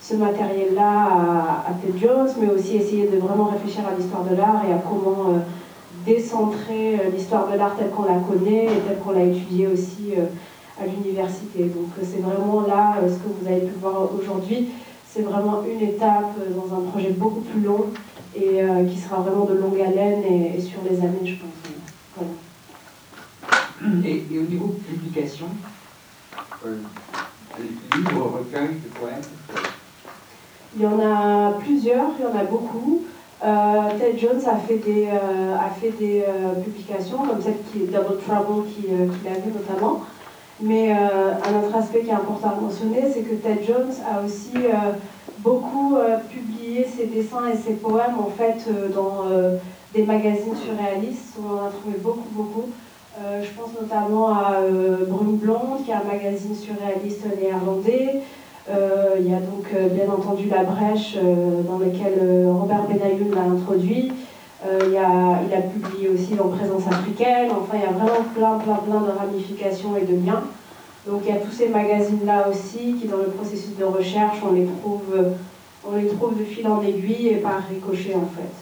ce matériel-là à, à Ted Jones, mais aussi essayer de vraiment réfléchir à l'histoire de l'art et à comment décentrer l'histoire de l'art telle qu'on la connaît et telle qu'on l'a étudiée aussi à l'université. Donc euh, c'est vraiment là, euh, ce que vous avez pu voir aujourd'hui, c'est vraiment une étape euh, dans un projet beaucoup plus long et euh, qui sera vraiment de longue haleine et, et sur les années, je pense. Voilà. Et, et au niveau publication, euh, livre, recueil de poèmes Il y en a plusieurs, il y en a beaucoup. Euh, Ted Jones a fait des, euh, a fait des euh, publications, comme celle qui est Double Trouble qui, euh, qu'il avait notamment. Mais euh, un autre aspect qui est important à mentionner, c'est que Ted Jones a aussi euh, beaucoup euh, publié ses dessins et ses poèmes en fait dans des magazines surréalistes. On en a trouvé beaucoup, beaucoup. Je pense notamment à Brume Blonde, qui est un magazine surréaliste néerlandais. Il y a donc bien entendu La Brèche, dans lequel euh, Robert Benayoun l'a introduit. Euh, il, a, publié aussi dans Présence africaine. Enfin, il y a vraiment plein, plein, plein de ramifications et de liens. Donc il y a tous ces magazines-là aussi qui, dans le processus de recherche, on les trouve, on les trouve de fil en aiguille et par ricochet en fait.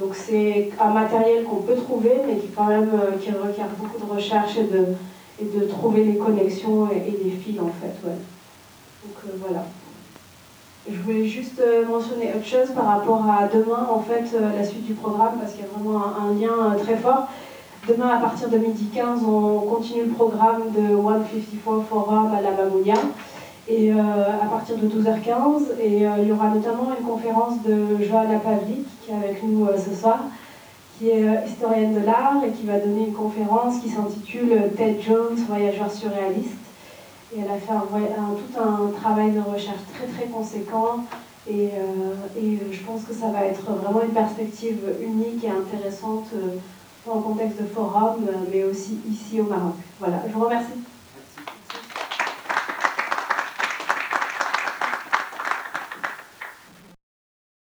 Donc c'est un matériel qu'on peut trouver, mais qui quand même euh, qui requiert beaucoup de recherche et de, trouver les connexions et, et les fils en fait. Donc euh, voilà. Je voulais juste euh, mentionner autre chose par rapport à demain, en fait, euh, la suite du programme, parce qu'il y a vraiment un, lien euh, très fort. Demain, à partir de midi 15, on continue le programme de 154 Forum à la Mamounia. et à partir de 12h15. Et il y aura notamment une conférence de Joanna Pavlik qui est avec nous ce soir, qui est historienne de l'art et qui va donner une conférence qui s'intitule Ted Jones, voyageur surréaliste. Et elle a fait tout un travail de recherche très très conséquent et, et, je pense que ça va être vraiment une perspective unique et intéressante dans le contexte de forum, mais aussi ici au Maroc. Voilà, je vous remercie.